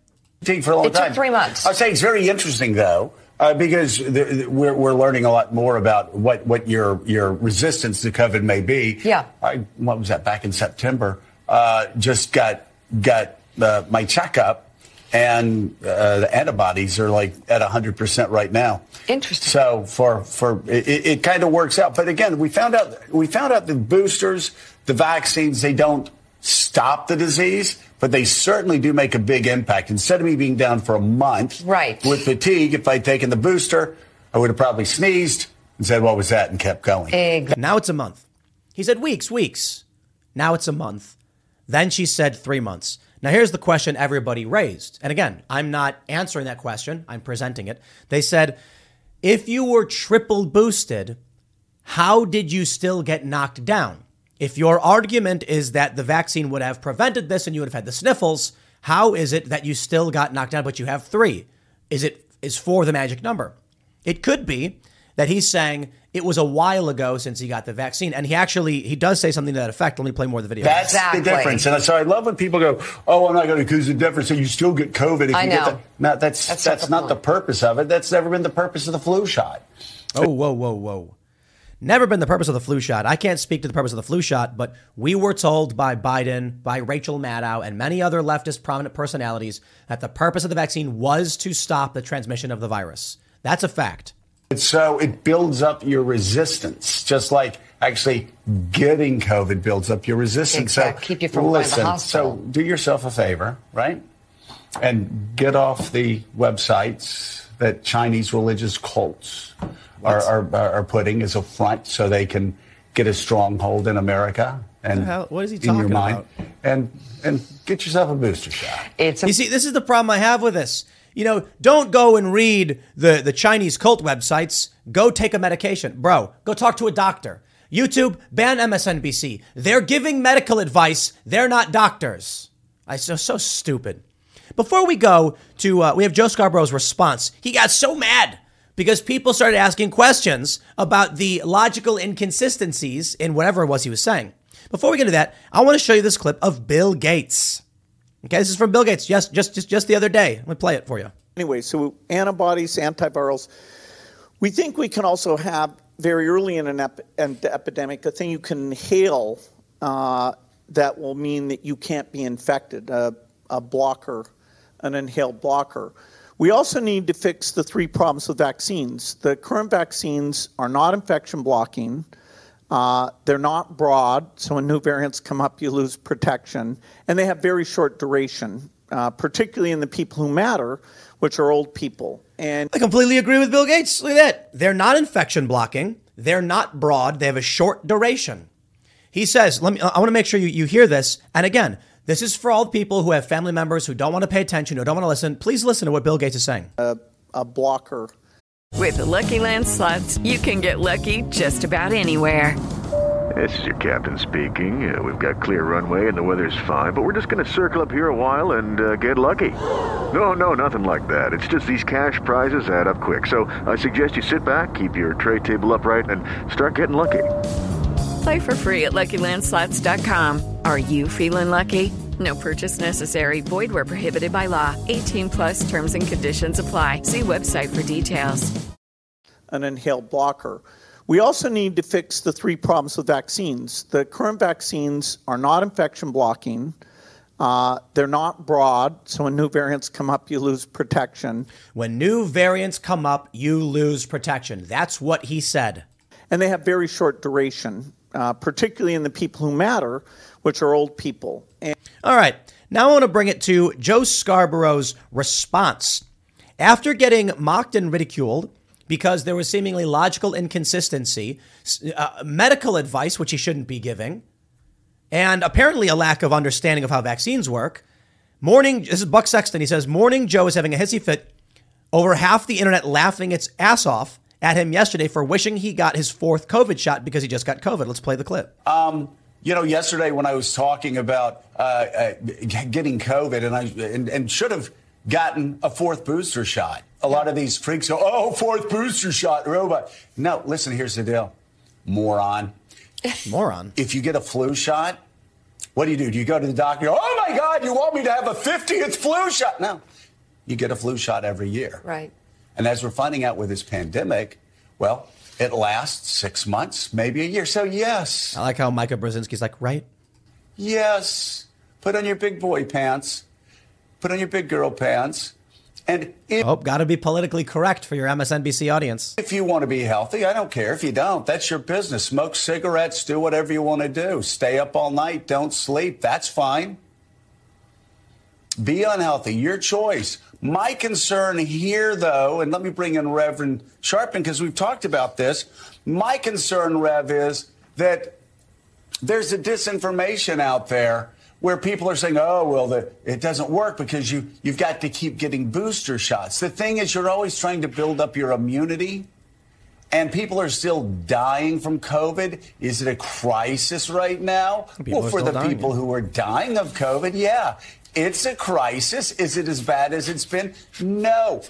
T for a long It took time. three months. I'd say it's very interesting though. Uh, because the, the- we're, we're learning a lot more about what, what your your resistance to COVID may be. Yeah. I, what was that back in September? Uh, just got got uh, my checkup, and uh, the antibodies are like at hundred percent right now. Interesting. So for for it, it, it kind of works out. But again, we found out we found out the boosters, the vaccines, they don't stop the disease, but they certainly do make a big impact. Instead of me being down for a month Right. with fatigue, if I'd taken the booster, I would have probably sneezed and said, "What was that?" and kept going. Exactly. Now it's a month. He said weeks, weeks. Now it's a month. Then she said three months. Now here's the question everybody raised. And again, I'm not answering that question, I'm presenting it. They said, if you were triple boosted, how did you still get knocked down? If your argument is that the vaccine would have prevented this and you would have had the sniffles, how is it that you still got knocked down but you have three? Is it is four the magic number? It could be that he's saying it was a while ago since he got the vaccine, and he actually he does say something to that effect. Let me play more of the video. That's Exactly. the difference. And so I love when people go, "Oh, I'm not going to accuse the difference." So you still get COVID if I you know. get the. No, that's That's that's, not the not the purpose of it. That's never been the purpose of the flu shot. Oh, whoa, whoa, whoa. Never been the purpose of the flu shot. I can't speak to the purpose of the flu shot, but we were told by Biden, by Rachel Maddow, and many other leftist prominent personalities that the purpose of the vaccine was to stop the transmission of the virus. That's a fact. So it builds up your resistance, just like actually getting COVID builds up your resistance. Exact. So Keep you from going to the listen. hospital. So do yourself a favor, right? And get off the websites that Chinese religious cults are, are, are putting as a front so they can get a stronghold in America and The hell- what is he in your talking mind. about? And and get yourself a booster shot. It's a, You see, this is the problem I have with this. You know, don't go and read the, the Chinese cult websites. Go take a medication. Bro, go talk to a doctor. YouTube, ban MSNBC. They're giving medical advice. They're not doctors. I so so stupid. Before we go to, uh, we have Joe Scarborough's response. He got so mad because people started asking questions about the logical inconsistencies in whatever it was he was saying. Before we get to that, I want to show you this clip of Bill Gates. Okay, this is from Bill Gates just just just, just the other day. Let me play it for you. Anyway, so antibodies, antivirals. We think we can also have very early in an, ep- an epidemic a thing you can inhale uh, that will mean that you can't be infected, a blocker, an inhaled blocker. We also need to fix the three problems with vaccines. The current vaccines are not infection blocking. Uh, they're not broad, so when new variants come up, you lose protection. And they have very short duration, uh, particularly in the people who matter, which are old people. And I completely agree with Bill Gates. Look at that. They're not infection blocking. They're not broad. They have a short duration. He says, let me I want to make sure you, you hear this. And again, this is for all the people who have family members who don't want to pay attention, who don't want to listen. Please listen to what Bill Gates is saying. a blocker. With the Lucky Land slots, you can get lucky just about anywhere. This is your captain speaking. Uh, we've got clear runway and the weather's fine, but we're just going to circle up here a while and uh, get lucky. No, no, nothing like that. It's just these cash prizes add up quick. So I suggest you sit back, keep your tray table upright, and start getting lucky. Play for free at LuckyLandSlots.com. Are you feeling lucky? No purchase necessary. Void where prohibited by law. 18 plus terms and conditions apply. See website for details. An inhaled blocker. We also need to fix the three problems with vaccines. The current vaccines are not infection blocking. Uh, they're not broad, so when new variants come up, you lose protection. When new variants come up, you lose protection. That's what he said. And they have very short duration, uh, particularly in the people who matter, which are old people. And- All right, now I want to bring it to Joe Scarborough's response. After getting mocked and ridiculed, because there was seemingly logical inconsistency, uh, medical advice, which he shouldn't be giving, and apparently a lack of understanding of how vaccines work. Morning, this is Buck Sexton. He says, Morning Joe is having a hissy fit over half the internet laughing its ass off at him yesterday for wishing he got his fourth COVID shot because he just got COVID. Let's play the clip. Um, you know, yesterday when I was talking about uh, uh, getting COVID and I and, and should have gotten a fourth booster shot, a lot of these freaks go, "Oh, fourth booster shot, robot." No, listen. Here's the deal, moron. Moron. If you get a flu shot, what do you do? Do you go to the doctor? Go, oh my God, you want me to have a 50th flu shot? No, you get a flu shot every year. Right. And as we're finding out with this pandemic, well, it lasts six months, maybe a year. So yes. I like how Mika Brzezinski's like, right? Yes. Put on your big boy pants. Put on your big girl pants. And if, oh, got to be politically correct for your MSNBC audience. If you want to be healthy, I don't care. If you don't, that's your business. Smoke cigarettes, do whatever you want to do. Stay up all night, don't sleep. That's fine. Be unhealthy, your choice. My concern here, though, and let me bring in Reverend Sharpton because we've talked about this. My concern, Rev, is that there's a disinformation out there where people are saying, oh, well, the, it doesn't work because you, you've got to keep getting booster shots. The thing is, you're always trying to build up your immunity, and people are still dying from COVID. Is it a crisis right now? People well, for the dying, people who are dying of COVID, yeah. It's a crisis. Is it as bad as it's been? No.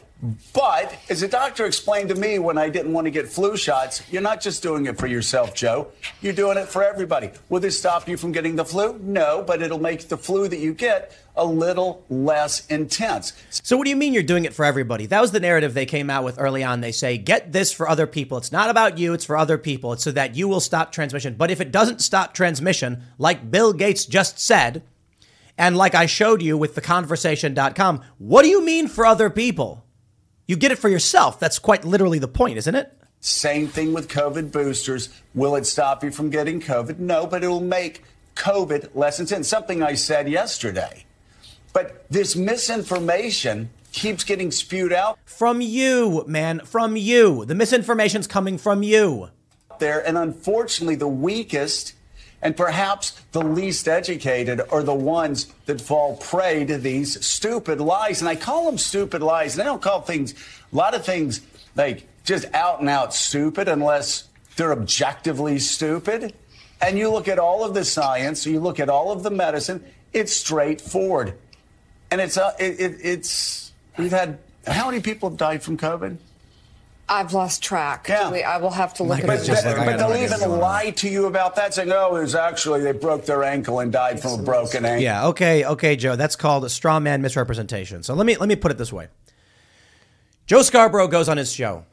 But as a doctor explained to me when I didn't want to get flu shots, you're not just doing it for yourself, Joe. You're doing it for everybody. Will this stop you from getting the flu? No, but it'll make the flu that you get a little less intense. So, what do you mean you're doing it for everybody? That was the narrative they came out with early on. They say, get this for other people. It's not about you, it's for other people. It's so that you will stop transmission. But if it doesn't stop transmission, like Bill Gates just said, and like I showed you with theconversation.com, what do you mean for other people? You get it for yourself. That's quite literally the point, isn't it? Same thing with COVID boosters. Will it stop you from getting COVID? No, but it will make COVID less intense. Something I said yesterday. But this misinformation keeps getting spewed out From you, man. From you. The misinformation's coming from you. there, and unfortunately, the weakest and perhaps the least educated are the ones that fall prey to these stupid lies. And I call them stupid lies. And I don't call things, a lot of things like just out and out stupid unless they're objectively stupid. And you look at all of the science, you look at all of the medicine, it's straightforward. And it's, uh, it, it, it's, we've had, how many people have died from COVID? I've lost track. Yeah. I will have to look at it. But, but they'll even what's going on. lie to you about that, saying, "Oh, it was actually they broke their ankle and died from a broken ankle." Yeah, okay, okay, Joe. That's called a straw man misrepresentation. So let me let me put it this way. Joe Scarborough goes on his show,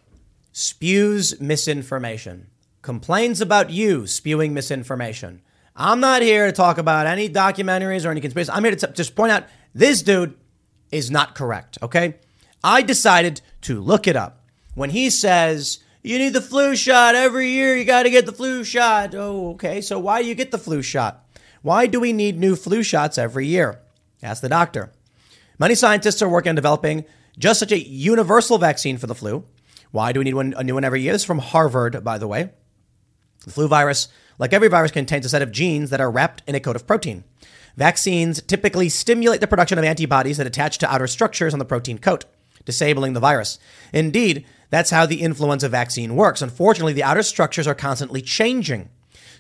spews misinformation, complains about you spewing misinformation. I'm not here to talk about any documentaries or any conspiracy. I'm here to t- just point out this dude is not correct, okay? I decided to look it up. When he says, you need the flu shot every year, you got to get the flu shot. Oh, okay. So why do you get the flu shot? Why do we need new flu shots every year? Ask the doctor. Many scientists are working on developing just such a universal vaccine for the flu. Why do we need one, a new one every year? This is from Harvard, by the way. The flu virus, like every virus, contains a set of genes that are wrapped in a coat of protein. Vaccines typically stimulate the production of antibodies that attach to outer structures on the protein coat, disabling the virus. Indeed, that's how the influenza vaccine works. Unfortunately, the outer structures are constantly changing.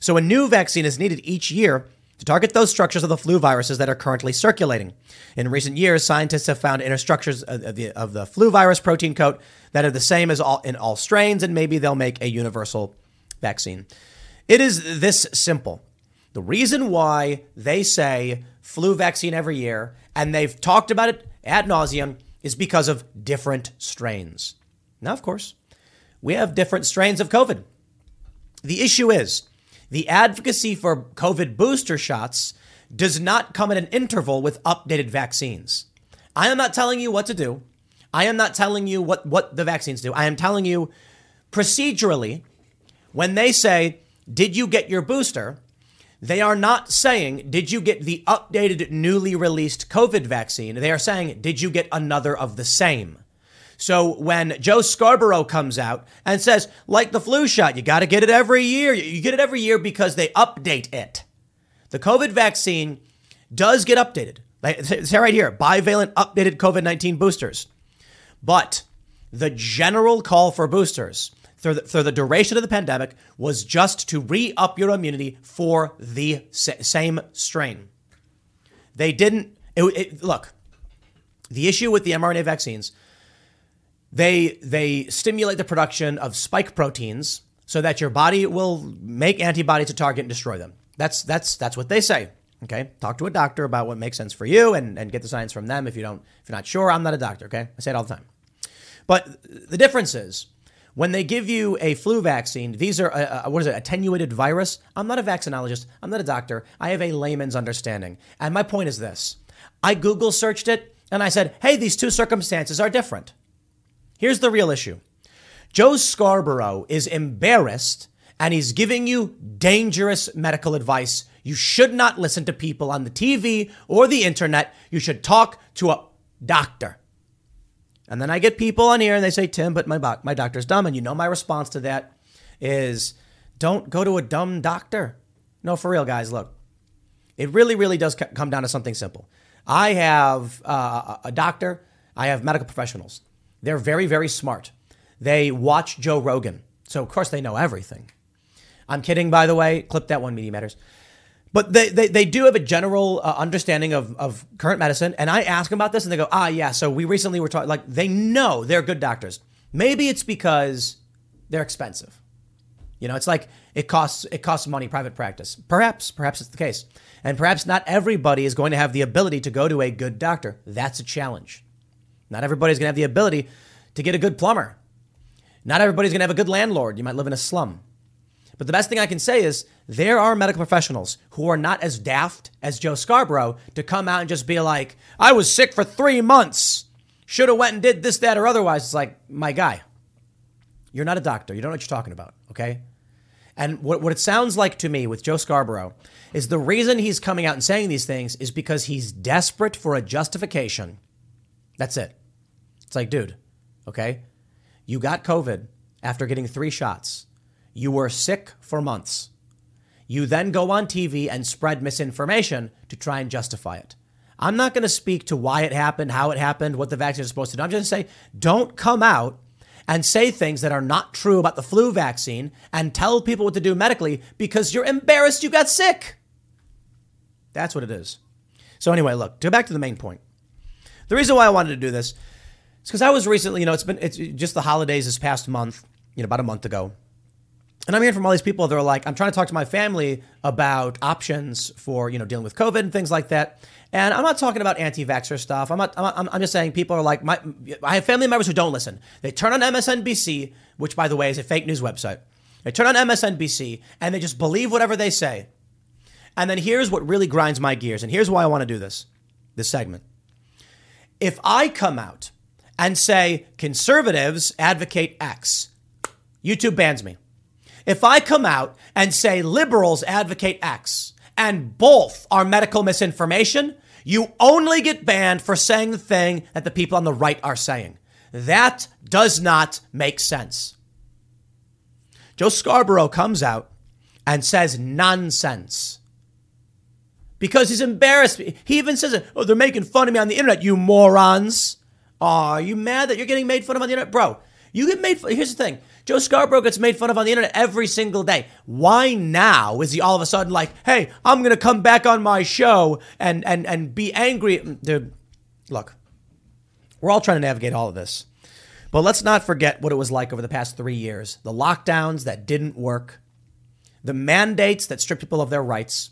So a new vaccine is needed each year to target those structures of the flu viruses that are currently circulating. In recent years, scientists have found inner structures of the, of the flu virus protein coat that are the same as all in all strains, and maybe they'll make a universal vaccine. It is this simple. The reason why they say flu vaccine every year, and they've talked about it ad nauseum, is because of different strains. Now, of course, we have different strains of COVID. The issue is the advocacy for COVID booster shots does not come at an interval with updated vaccines. I am not telling you what to do. I am not telling you what, what the vaccines do. I am telling you procedurally, when they say, Did you get your booster? They are not saying, Did you get the updated, newly released COVID vaccine? They are saying, Did you get another of the same? So when Joe Scarborough comes out and says, like the flu shot, you got to get it every year. You get it every year because they update it. The COVID vaccine does get updated. (laughs) It's right here bivalent updated COVID 19 boosters. But the general call for boosters through the, through the duration of the pandemic was just to re up your immunity for the same strain. They didn't, it, it, look, the issue with the mRNA vaccines, they, they stimulate the production of spike proteins so that your body will make antibodies to target and destroy them. That's, that's, that's what they say. Okay. Talk to a doctor about what makes sense for you and, and get the science from them if you don't, if you're not sure. I'm not a doctor. Okay. I say it all the time. But the difference is when they give you a flu vaccine, these are, a, a, what is it, attenuated virus? I'm not a vaccinologist. I'm not a doctor. I have a layman's understanding. And my point is this I Google searched it and I said, hey, these two circumstances are different. Here's the real issue Joe Scarborough is embarrassed and he's giving you dangerous medical advice. You should not listen to people on the TV or the internet. You should talk to a doctor. And then I get people on here and they say, Tim, but my, my doctor's dumb. And you know, my response to that is don't go to a dumb doctor. No, for real, guys, look, it really, really does come down to something simple. I have uh, a doctor, I have medical professionals. They're very, very smart. They watch Joe Rogan. So, of course, they know everything. I'm kidding, by the way. Clip that one, Media Matters. But they, they, they do have a general uh, understanding of, of current medicine. And I ask them about this and they go, ah, yeah. So we recently were talking, like, they know they're good doctors. Maybe it's because they're expensive. You know, it's like it costs it costs money private practice. Perhaps, perhaps it's the case. And perhaps not everybody is going to have the ability to go to a good doctor. That's a challenge. Not everybody's going to have the ability to get a good plumber. Not everybody's going to have a good landlord. You might live in a slum. But the best thing I can say is there are medical professionals who are not as daft as Joe Scarborough to come out and just be like, I was sick for three months. Should have went and did this, that, or otherwise. It's like, my guy, you're not a doctor. You don't know what you're talking about, okay? And what, what it sounds like to me with Joe Scarborough is the reason he's coming out and saying these things is because he's desperate for a justification. That's it. It's like, dude, okay? You got COVID after getting three shots. You were sick for months. You then go on TV and spread misinformation to try and justify it. I'm not going to speak to why it happened, how it happened, what the vaccine is supposed to do. I'm just going to say, don't come out and say things that are not true about the flu vaccine and tell people what to do medically because you're embarrassed you got sick. That's what it is. So, anyway, look, to go back to the main point. The reason why I wanted to do this is because I was recently, you know, it's been it's just the holidays this past month, you know, about a month ago. And I'm hearing from all these people, they're like, I'm trying to talk to my family about options for, you know, dealing with COVID and things like that. And I'm not talking about anti-vaxxer stuff. I'm not, I'm, I'm just saying people are like, my, I have family members who don't listen. They turn on MSNBC, which by the way is a fake news website. They turn on MSNBC and they just believe whatever they say. And then here's what really grinds my gears. And here's why I want to do this, this segment. If I come out and say conservatives advocate X, YouTube bans me. If I come out and say liberals advocate X and both are medical misinformation, you only get banned for saying the thing that the people on the right are saying. That does not make sense. Joe Scarborough comes out and says nonsense because he's embarrassed. He even says, Oh, they're making fun of me on the internet, you morons. Oh, are you mad that you're getting made fun of on the internet? Bro, you get made fun. Here's the thing Joe Scarborough gets made fun of on the internet every single day. Why now is he all of a sudden like, hey, I'm going to come back on my show and, and, and be angry? Mm, dude, look, we're all trying to navigate all of this. But let's not forget what it was like over the past three years the lockdowns that didn't work, the mandates that stripped people of their rights,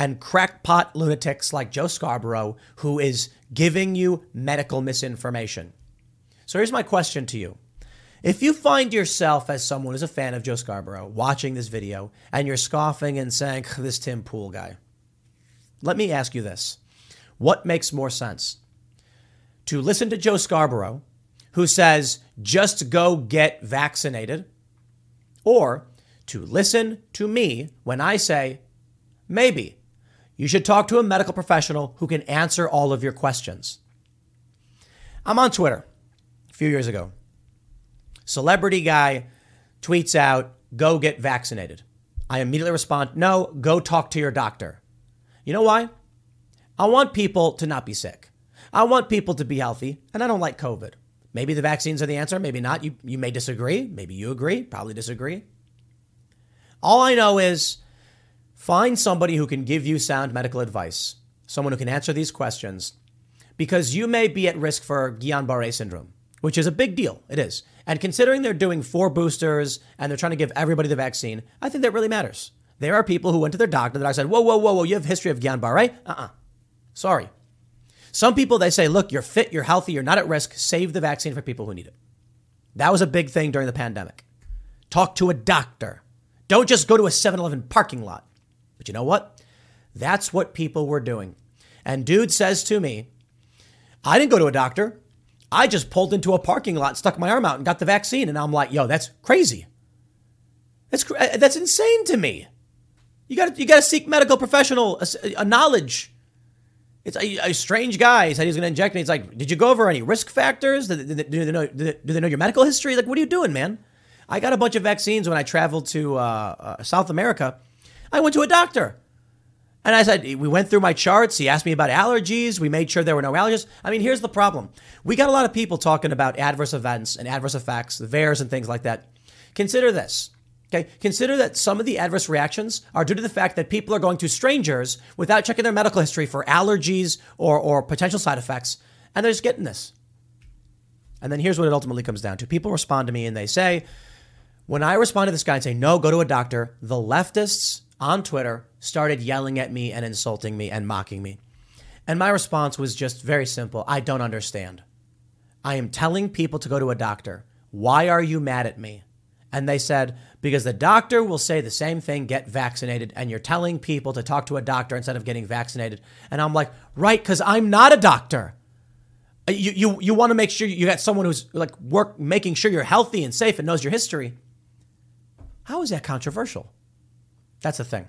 and crackpot lunatics like Joe Scarborough who is giving you medical misinformation. So here's my question to you. If you find yourself as someone who's a fan of Joe Scarborough watching this video and you're scoffing and saying, this Tim Pool guy, let me ask you this. What makes more sense? To listen to Joe Scarborough, who says, just go get vaccinated, or to listen to me when I say, maybe you should talk to a medical professional who can answer all of your questions. I'm on Twitter a few years ago. Celebrity guy tweets out, go get vaccinated. I immediately respond, no, go talk to your doctor. You know why? I want people to not be sick. I want people to be healthy, and I don't like COVID. Maybe the vaccines are the answer, maybe not. You, you may disagree. Maybe you agree, probably disagree. All I know is find somebody who can give you sound medical advice, someone who can answer these questions, because you may be at risk for Guillain Barre syndrome, which is a big deal. It is. And considering they're doing four boosters and they're trying to give everybody the vaccine, I think that really matters. There are people who went to their doctor that I said, whoa, whoa, whoa, whoa, you have history of Guillain Barre? Uh uh Sorry. Some people, they say, look, you're fit, you're healthy, you're not at risk, save the vaccine for people who need it. That was a big thing during the pandemic. Talk to a doctor. Don't just go to a 7 Eleven parking lot. But you know what? That's what people were doing. And dude says to me, I didn't go to a doctor. I just pulled into a parking lot, stuck my arm out, and got the vaccine. And I'm like, yo, that's crazy. That's that's insane to me. You got you got to seek medical professional a, a knowledge. It's a, a, strange guy. He said he's going to inject me. He's like, did you go over any risk factors? Do they, do they know, do they know your medical history? Like, what are you doing, man? I got a bunch of vaccines when I traveled to uh, uh, South America. I went to a doctor. And I said, we went through my charts. He asked me about allergies. We made sure there were no allergies. I mean, here's the problem. We got a lot of people talking about adverse events and adverse effects, the VAERS and things like that. Consider this. Okay. Consider that some of the adverse reactions are due to the fact that people are going to strangers without checking their medical history for allergies or, or potential side effects, and they're just getting this. And then here's what it ultimately comes down to. People respond to me and they say, when I respond to this guy and say, no, go to a doctor, the leftists on Twitter started yelling at me and insulting me and mocking me. And my response was just very simple I don't understand. I am telling people to go to a doctor. Why are you mad at me? And they said, because the doctor will say the same thing, get vaccinated. And you're telling people to talk to a doctor instead of getting vaccinated. And I'm like, right, because I'm not a doctor. Uh, you, you, you want to make sure you got someone who's like work, making sure you're healthy and safe and knows your history. How is that controversial? That's the thing.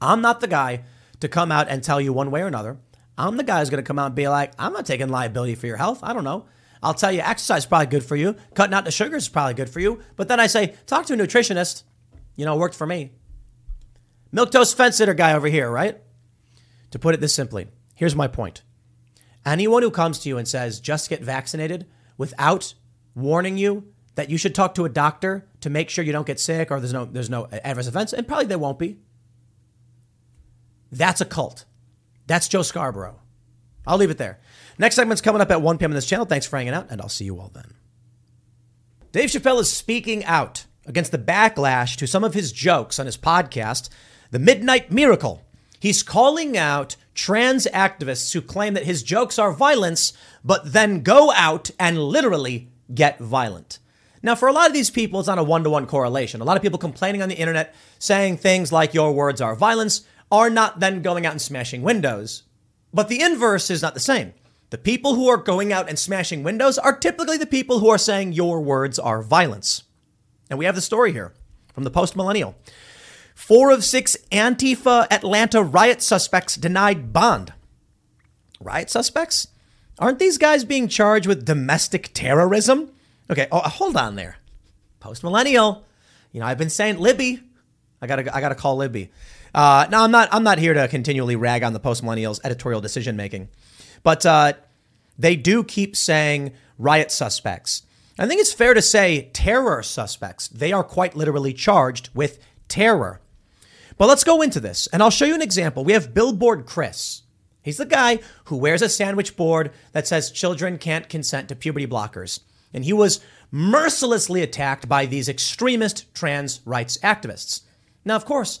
I'm not the guy to come out and tell you one way or another. I'm the guy who's going to come out and be like, I'm not taking liability for your health. I don't know. I'll tell you exercise is probably good for you. Cutting out the sugars is probably good for you. But then I say, talk to a nutritionist. You know, worked for me. Milk toast fence sitter guy over here, right? To put it this simply, here's my point. Anyone who comes to you and says, just get vaccinated without warning you that you should talk to a doctor to make sure you don't get sick or there's no there's no adverse events, and probably there won't be. That's a cult. That's Joe Scarborough. I'll leave it there. Next segment's coming up at 1 p.m. on this channel. Thanks for hanging out, and I'll see you all then. Dave Chappelle is speaking out against the backlash to some of his jokes on his podcast, The Midnight Miracle. He's calling out trans activists who claim that his jokes are violence, but then go out and literally get violent. Now, for a lot of these people, it's not a one to one correlation. A lot of people complaining on the internet saying things like, your words are violence, are not then going out and smashing windows. But the inverse is not the same. The people who are going out and smashing windows are typically the people who are saying your words are violence. And we have the story here from the post millennial. Four of six Antifa Atlanta riot suspects denied bond. Riot suspects? Aren't these guys being charged with domestic terrorism? Okay, oh, hold on there. Post millennial. You know, I've been saying Libby. I gotta, I gotta call Libby. Uh, now, I'm not, I'm not here to continually rag on the post millennials' editorial decision making, but uh, they do keep saying riot suspects. I think it's fair to say terror suspects. They are quite literally charged with terror. But let's go into this, and I'll show you an example. We have Billboard Chris. He's the guy who wears a sandwich board that says children can't consent to puberty blockers. And he was mercilessly attacked by these extremist trans rights activists. Now, of course,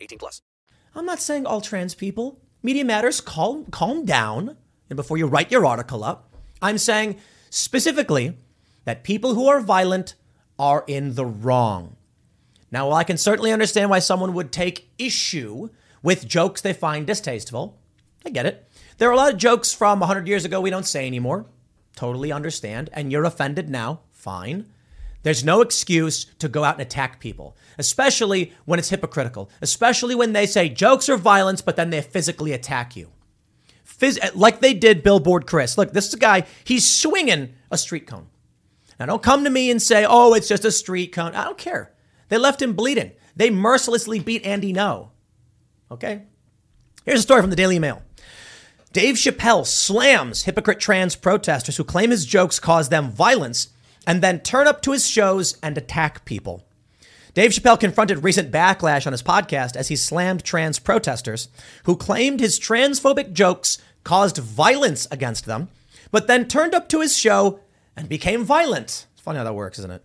18 plus. I'm not saying all trans people. Media Matters, calm, calm down. And before you write your article up, I'm saying specifically that people who are violent are in the wrong. Now, while I can certainly understand why someone would take issue with jokes they find distasteful, I get it. There are a lot of jokes from 100 years ago we don't say anymore. Totally understand. And you're offended now. Fine. There's no excuse to go out and attack people, especially when it's hypocritical, especially when they say jokes are violence, but then they physically attack you. Phys- eh, like they did Billboard Chris. Look, this is a guy, he's swinging a street cone. Now, don't come to me and say, oh, it's just a street cone. I don't care. They left him bleeding. They mercilessly beat Andy Ngo. Okay? Here's a story from the Daily Mail. Dave Chappelle slams hypocrite trans protesters who claim his jokes cause them violence and then turn up to his shows and attack people. Dave Chappelle confronted recent backlash on his podcast as he slammed trans protesters who claimed his transphobic jokes caused violence against them, but then turned up to his show and became violent. It's funny how that works, isn't it?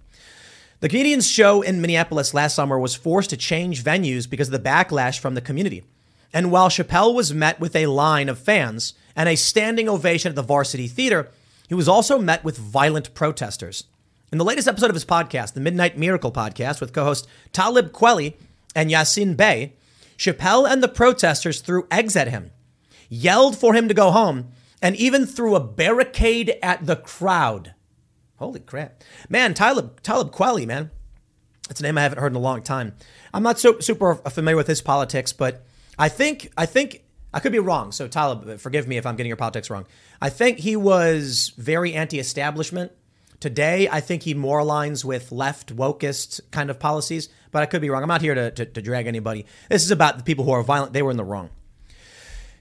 The comedian's show in Minneapolis last summer was forced to change venues because of the backlash from the community. And while Chappelle was met with a line of fans and a standing ovation at the Varsity Theater, he was also met with violent protesters. In the latest episode of his podcast, the Midnight Miracle podcast, with co host Talib Kweli and Yasin Bey, Chappelle and the protesters threw eggs at him, yelled for him to go home, and even threw a barricade at the crowd. Holy crap. Man, Talib, Talib Kweli, man. That's a name I haven't heard in a long time. I'm not so super familiar with his politics, but I think I think I could be wrong. So Talib, forgive me if I'm getting your politics wrong. I think he was very anti-establishment. Today, I think he more aligns with left wokist kind of policies, but I could be wrong. I'm not here to, to, to drag anybody. This is about the people who are violent. They were in the wrong.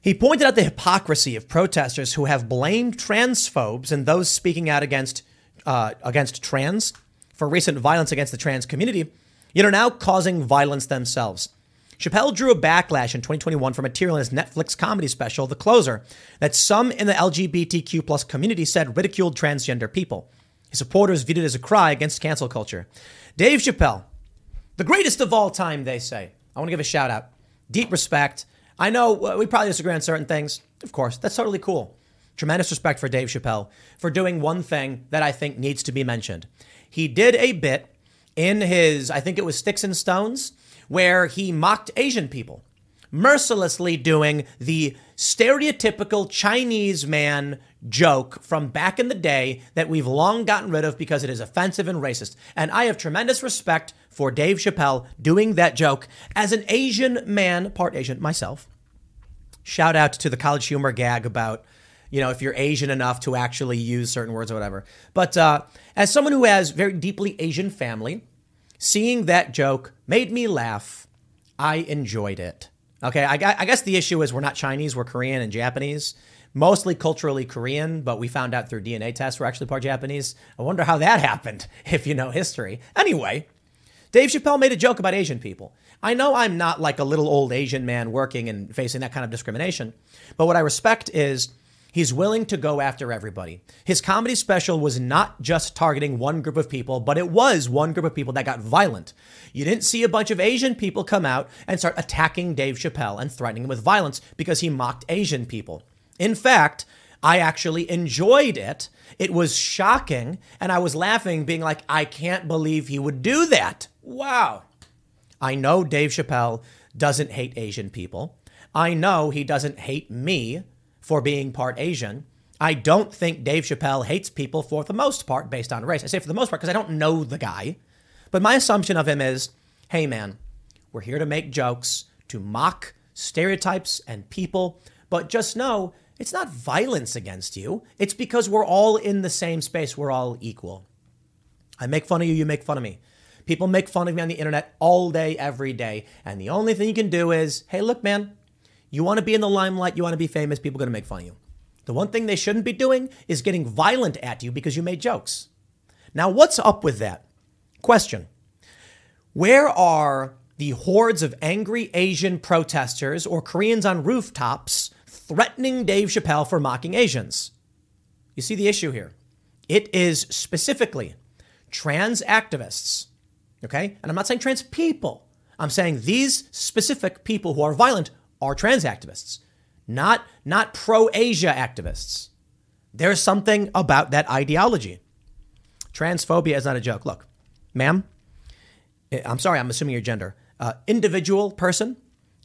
He pointed out the hypocrisy of protesters who have blamed transphobes and those speaking out against uh, against trans for recent violence against the trans community, yet are now causing violence themselves. Chappelle drew a backlash in 2021 from material in his Netflix comedy special, The Closer, that some in the LGBTQ plus community said ridiculed transgender people. His supporters viewed it as a cry against cancel culture. Dave Chappelle, the greatest of all time, they say. I want to give a shout out. Deep respect. I know uh, we probably disagree on certain things. Of course, that's totally cool. Tremendous respect for Dave Chappelle for doing one thing that I think needs to be mentioned. He did a bit in his, I think it was Sticks and Stones, where he mocked Asian people, mercilessly doing the stereotypical Chinese man joke from back in the day that we've long gotten rid of because it is offensive and racist. And I have tremendous respect for Dave Chappelle doing that joke as an Asian man, part Asian myself. Shout out to the college humor gag about, you know, if you're Asian enough to actually use certain words or whatever. But uh, as someone who has very deeply Asian family, seeing that joke made me laugh. I enjoyed it. Okay, I, I guess the issue is we're not Chinese, we're Korean and Japanese mostly culturally Korean, but we found out through DNA tests we're actually part Japanese. I wonder how that (laughs) happened, if you know history. Anyway, Dave Chappelle made a joke about Asian people. I know I'm not like a little old Asian man working and facing that kind of discrimination, but what I respect is he's willing to go after everybody. His comedy special was not just targeting one group of people, but it was one group of people that got violent. You didn't see a bunch of Asian people come out and start attacking Dave Chappelle and threatening him with violence because he mocked Asian people. In fact, I actually enjoyed it. It was shocking, and I was laughing, being like, I can't believe he would do that. Wow. I know Dave Chappelle doesn't hate Asian people. I know he doesn't hate me for being part Asian. I don't think Dave Chappelle hates people for the most part based on race. I say for the most part because I don't know the guy. But my assumption of him is hey, man, we're here to make jokes, to mock stereotypes and people, but just know it's not violence against you. It's because we're all in the same space. We're all equal. I make fun of you, you make fun of me. People make fun of me on the internet all day, every day. And the only thing you can do is, hey, look, man, you want to be in the limelight, you want to be famous, people are going to make fun of you. The one thing they shouldn't be doing is getting violent at you because you made jokes. Now, what's up with that? Question Where are the hordes of angry Asian protesters or Koreans on rooftops threatening Dave Chappelle for mocking Asians? You see the issue here. It is specifically trans activists, okay? And I'm not saying trans people. I'm saying these specific people who are violent are trans activists, not, not pro Asia activists. There's something about that ideology. Transphobia is not a joke. Look, ma'am, eh, I'm sorry, I'm assuming your gender. Uh, individual person,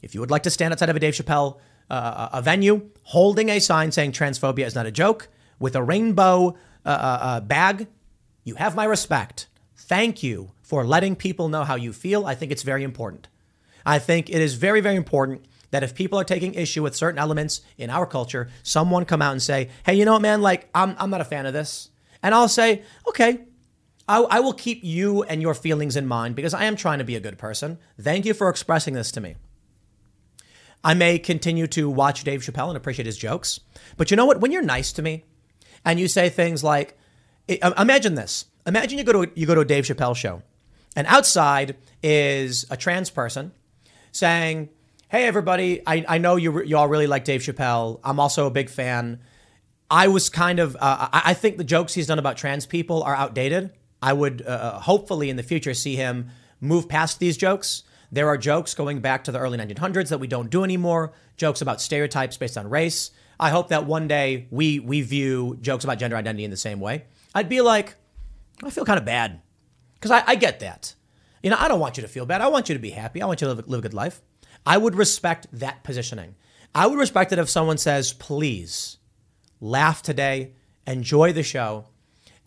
if you would like to stand outside of a Dave Chappelle uh, a venue holding a sign saying transphobia is not a joke with a rainbow uh, uh, uh, bag, you have my respect. Thank you for letting people know how you feel. I think it's very important. I think it is very, very important that if people are taking issue with certain elements in our culture, someone come out and say, hey, you know what, man, like, I'm, I'm not a fan of this. And I'll say, okay, I, I will keep you and your feelings in mind because I am trying to be a good person. Thank you for expressing this to me. I may continue to watch Dave Chappelle and appreciate his jokes. But you know what? When you're nice to me and you say things like, imagine this. Imagine you go to you go to a Dave Chappelle show, and outside is a trans person saying, "Hey, everybody! I, I know you you all really like Dave Chappelle. I'm also a big fan. I was kind of uh, I, I think the jokes he's done about trans people are outdated. I would uh, uh hopefully in the future see him move past these jokes." There are jokes going back to the early 1900s that we don't do anymore, jokes about stereotypes based on race. I hope that one day we we view jokes about gender identity in the same way. I'd be like, I feel kind of bad because I, I, get that. You know, I don't want you to feel bad. I want you to be happy. I want you to live, live a good life. I would respect that positioning. I would respect it if someone says, please laugh today, enjoy the show,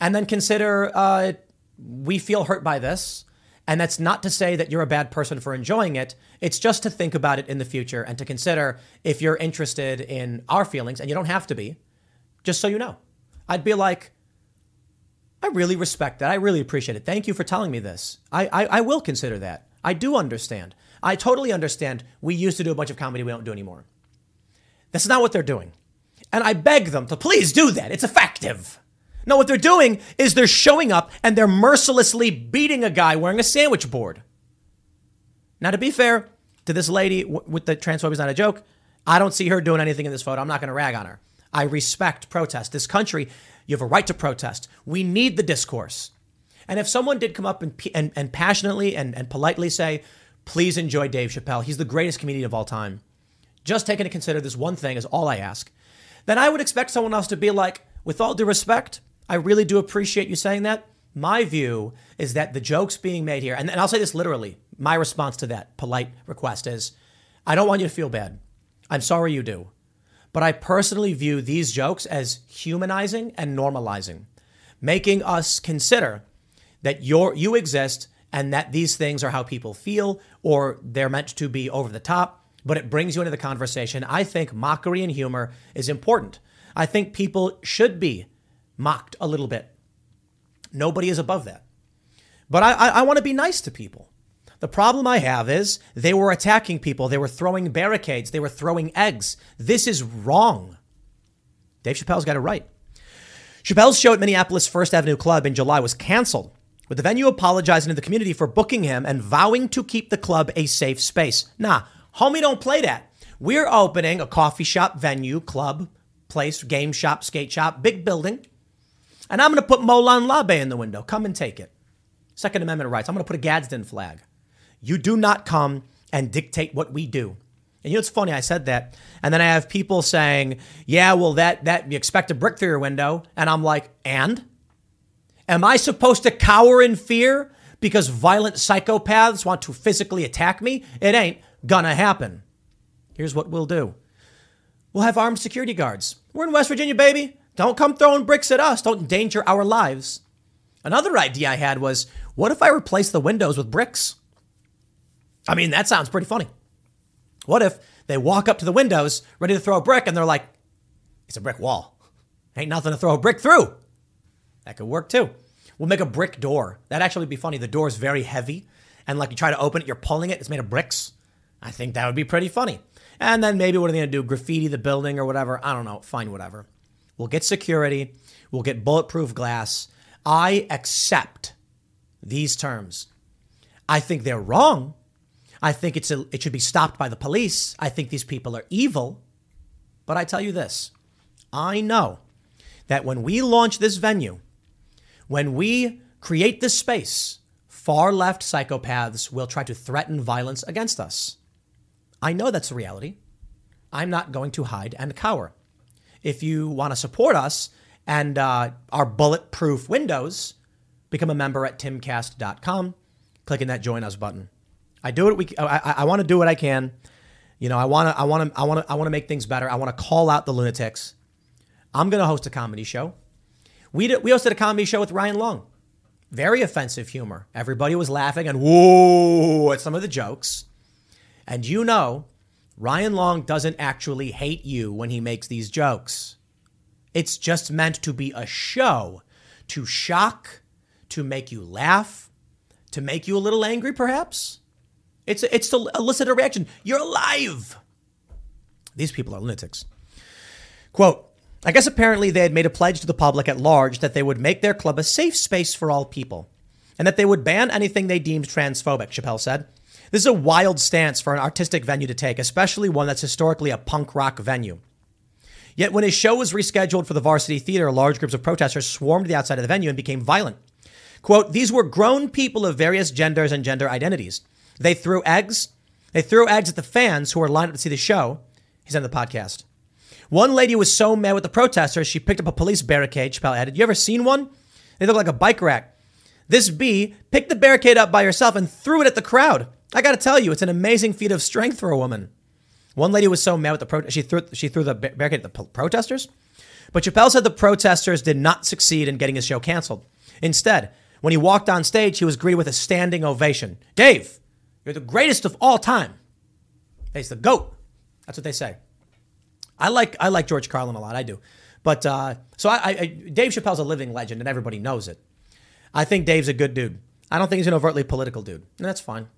and then consider uh, we feel hurt by this. And that's not to say that you're a bad person for enjoying it. It's just to think about it in the future and to consider if you're interested in our feelings, and you don't have to be, just so you know. I'd be like, I really respect that. I really appreciate it. Thank you for telling me this. I, I, I will consider that. I do understand. I totally understand. We used to do a bunch of comedy we don't do anymore. That's not what they're doing. And I beg them to please do that. It's effective. No, what they're doing is they're showing up and they're mercilessly beating a guy wearing a sandwich board. Now, to be fair to this lady with the transphobia is not a joke. I don't see her doing anything in this photo. I'm not going to rag on her. I respect protest. This country, you have a right to protest. We need the discourse. And if someone did come up and, and, and passionately and, and politely say, please enjoy Dave Chappelle, he's the greatest comedian of all time, just taking into consider this one thing is all I ask, then I would expect someone else to be like, with all due respect, I really do appreciate you saying that. My view is that the jokes being made here, and, and I'll say this literally, my response to that polite request is I don't want you to feel bad. I'm sorry you do. But I personally view these jokes as humanizing and normalizing, making us consider that you you exist and that these things are how people feel or they're meant to be over the top, but it brings you into the conversation. I think mockery and humor is important. I think people should be mocked a little bit. Nobody is above that. But I, I, I want to be nice to people. The problem I have is they were attacking people. They were throwing barricades. They were throwing eggs. This is wrong. Dave Chappelle's got it right. Chappelle's show at Minneapolis First Avenue Club in July was canceled, with the venue apologizing to the community for booking him and vowing to keep the club a safe space. Nah, homie, don't play that. We're opening a coffee shop, venue, club, place, game shop, skate shop, big building. And I'm going to put Molon Labe in the window. Come and take it. Second Amendment rights. I'm going to put a Gadsden flag. You do not come and dictate what we do. And you know, it's funny. I said that, and then I have people saying, "Yeah, well, that that you expect a brick through your window," and I'm like, "And am I supposed to cower in fear because violent psychopaths want to physically attack me? It ain't gonna happen. Here's what we'll do: we'll have armed security guards. We're in West Virginia, baby. Don't come throwing bricks at us. Don't endanger our lives. Another idea I had was what if I replace the windows with bricks? I mean, that sounds pretty funny. What if they walk up to the windows ready to throw a brick and they're like, it's a brick wall. Ain't nothing to throw a brick through. That could work too. We'll make a brick door. That actually be funny. The door is very heavy, and like you try to open it, you're pulling it. It's made of bricks. I think that would be pretty funny. And then maybe what are they going to do? Graffiti the building or whatever? I don't know. Fine, whatever. We'll get security. We'll get bulletproof glass. I accept these terms. I think they're wrong. I think it's a, it should be stopped by the police. I think these people are evil. But I tell you this I know that when we launch this venue, when we create this space, far left psychopaths will try to threaten violence against us. I know that's the reality. I'm not going to hide and cower. If you want to support us and uh, our bulletproof windows, become a member at timcast.com, clicking that join us button. I do it. We, I, I, want to do what I can. You know, I want to, I want to, I want to, I want to make things better. I want to call out the lunatics. I'm going to host a comedy show. We did, we hosted a comedy show with Ryan Long. Very offensive humor. Everybody was laughing and whoa at some of the jokes. And you know, Ryan Long doesn't actually hate you when he makes these jokes. It's just meant to be a show to shock, to make you laugh, to make you a little angry, perhaps. It's, it's to elicit a reaction. You're alive. These people are lunatics. Quote, I guess apparently they had made a pledge to the public at large that they would make their club a safe space for all people and that they would ban anything they deemed transphobic, Chappelle said. This is a wild stance for an artistic venue to take, especially one that's historically a punk rock venue. Yet when his show was rescheduled for the Varsity Theater, large groups of protesters swarmed the outside of the venue and became violent. Quote, these were grown people of various genders and gender identities. They threw eggs. They threw eggs at the fans who were lined up to see the show. He's on the podcast. One lady was so mad with the protesters, she picked up a police barricade. Chappelle added, You ever seen one? They look like a bike rack. This bee picked the barricade up by herself and threw it at the crowd. I got to tell you, it's an amazing feat of strength for a woman. One lady was so mad with the pro- she threw she threw the barricade at the protesters. But Chappelle said the protesters did not succeed in getting his show canceled. Instead, when he walked on stage, he was greeted with a standing ovation. Dave, you're the greatest of all time. He's the goat. That's what they say. I like I like George Carlin a lot. I do, but uh, so I, I, Dave Chappelle's a living legend, and everybody knows it. I think Dave's a good dude. I don't think he's an overtly political dude, and that's fine.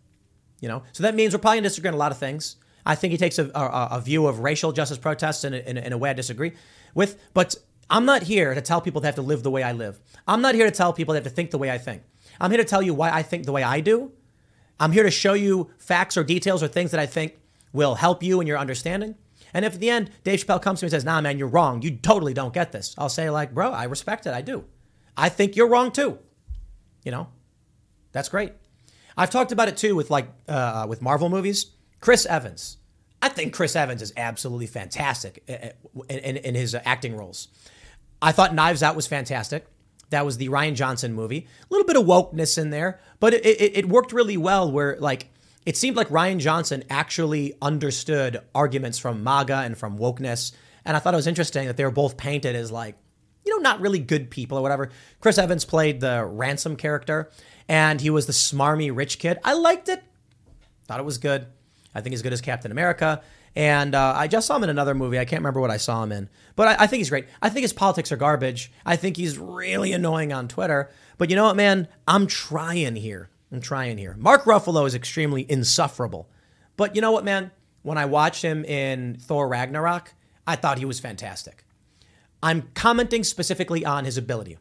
You know, so that means we're probably going to disagree on a lot of things. I think he takes a, a, a view of racial justice protests in a, in, in a way I disagree with. But I'm not here to tell people they have to live the way I live. I'm not here to tell people they have to think the way I think. I'm here to tell you why I think the way I do. I'm here to show you facts or details or things that I think will help you in your understanding. And if at the end Dave Chappelle comes to me and says, "Nah, man, you're wrong. You totally don't get this," I'll say like, "Bro, I respect it. I do. I think you're wrong too." You know, that's great. I've talked about it too with like uh, with Marvel movies. Chris Evans. I think Chris Evans is absolutely fantastic in, in, in his acting roles. I thought Knives Out was fantastic. That was the Rian Johnson movie. A little bit of wokeness in there, but it, it, it worked really well. Where like it seemed like Rian Johnson actually understood arguments from MAGA and from wokeness. And I thought it was interesting that they were both painted as like, you know, not really good people or whatever. Chris Evans played the ransom character and he was the smarmy rich kid. I liked it. Thought it was good. I think he's good as Captain America. And uh, I just saw him in another movie. I can't remember what I saw him in, but I, I, think he's great. I think his politics are garbage. I think he's really annoying on Twitter. But you know what, man? I'm trying here. I'm trying here. Mark Ruffalo is extremely insufferable. But you know what, man? When I watched him in Thor Ragnarok, I thought he was fantastic. I'm commenting specifically on his ability.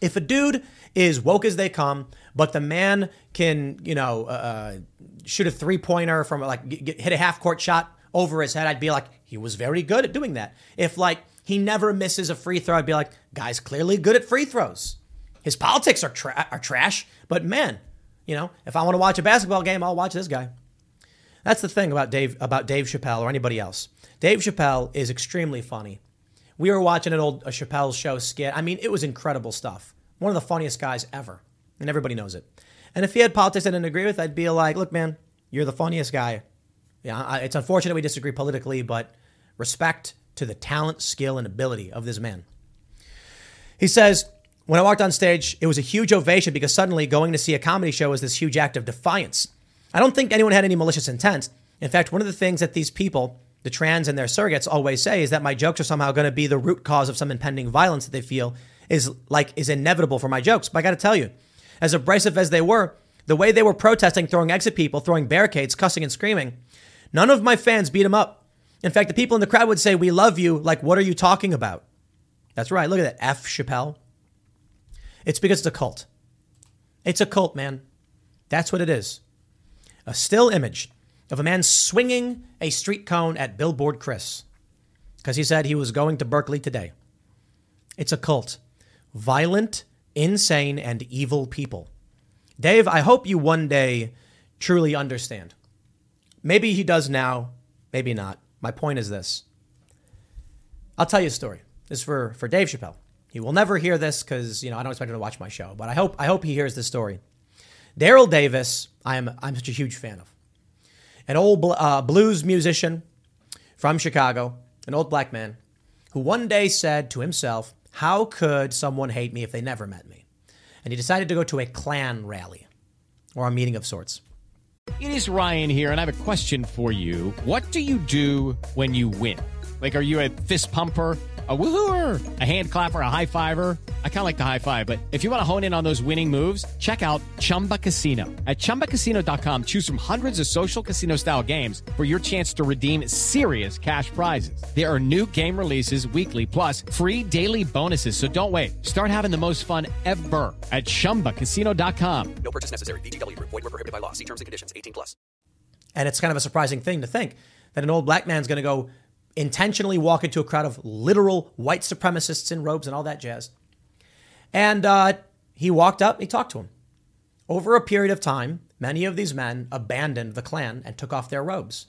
If a dude is woke as they come, but the man can, you know, uh, shoot a three pointer from like get, hit a half court shot over his head, I'd be like, he was very good at doing that. If like he never misses a free throw, I'd be like, guy's clearly good at free throws. His politics are, tra- are trash, but man, you know, if I want to watch a basketball game, I'll watch this guy. That's the thing about Dave about Dave Chappelle or anybody else. Dave Chappelle is extremely funny. We were watching an old Chappelle show skit. I mean, it was incredible stuff. One of the funniest guys ever, and everybody knows it. And if he had politics I didn't agree with, I'd be like, "Look, man, you're the funniest guy." Yeah, it's unfortunate we disagree politically, but respect to the talent, skill, and ability of this man. He says, when I walked on stage, it was a huge ovation because suddenly going to see a comedy show was this huge act of defiance. I don't think anyone had any malicious intent. In fact, one of the things that these people, the trans and their surrogates, always say is that my jokes are somehow going to be the root cause of some impending violence that they feel is like is inevitable for my jokes. But I got to tell you, as abrasive as they were, the way they were protesting, throwing at people, throwing barricades, cussing and screaming, none of my fans beat them up. In fact, the people in the crowd would say, "We love you." Like, what are you talking about? That's right. Look at that, F. Chappelle. It's because it's a cult. It's a cult, man. That's what it is. A still image of a man swinging a street cone at Billboard Chris because he said he was going to Berkeley today. It's a cult. Violent, insane, and evil people. Dave, I hope you one day truly understand. Maybe he does now, maybe not. My point is this. I'll tell you a story. This is for, for Dave Chappelle. He will never hear this because, you know, I don't expect him to watch my show, but I hope I hope he hears this story. Daryl Davis, I am I'm such a huge fan of. An old uh, blues musician from Chicago, an old black man, who one day said to himself, How could someone hate me if they never met me? And he decided to go to a Klan rally or a meeting of sorts. It is Ryan here, and I have a question for you. What do you do when you win? Like, are you a fist pumper? A woohooer, a hand clapper, a high fiver. I kind of like the high five, but if you want to hone in on those winning moves, check out Chumba Casino. At ChumbaCasino.com, choose from hundreds of social casino style games for your chance to redeem serious cash prizes. There are new game releases weekly, plus free daily bonuses. So don't wait. Start having the most fun ever at ChumbaCasino.com. No purchase necessary. VGW. Void were prohibited by law. See terms and conditions. 18 plus. And it's kind of a surprising thing to think that an old black man's going to go intentionally walk into a crowd of literal white supremacists in robes and all that jazz. And uh, he walked up, he talked to him. Over a period of time, many of these men abandoned the Klan and took off their robes.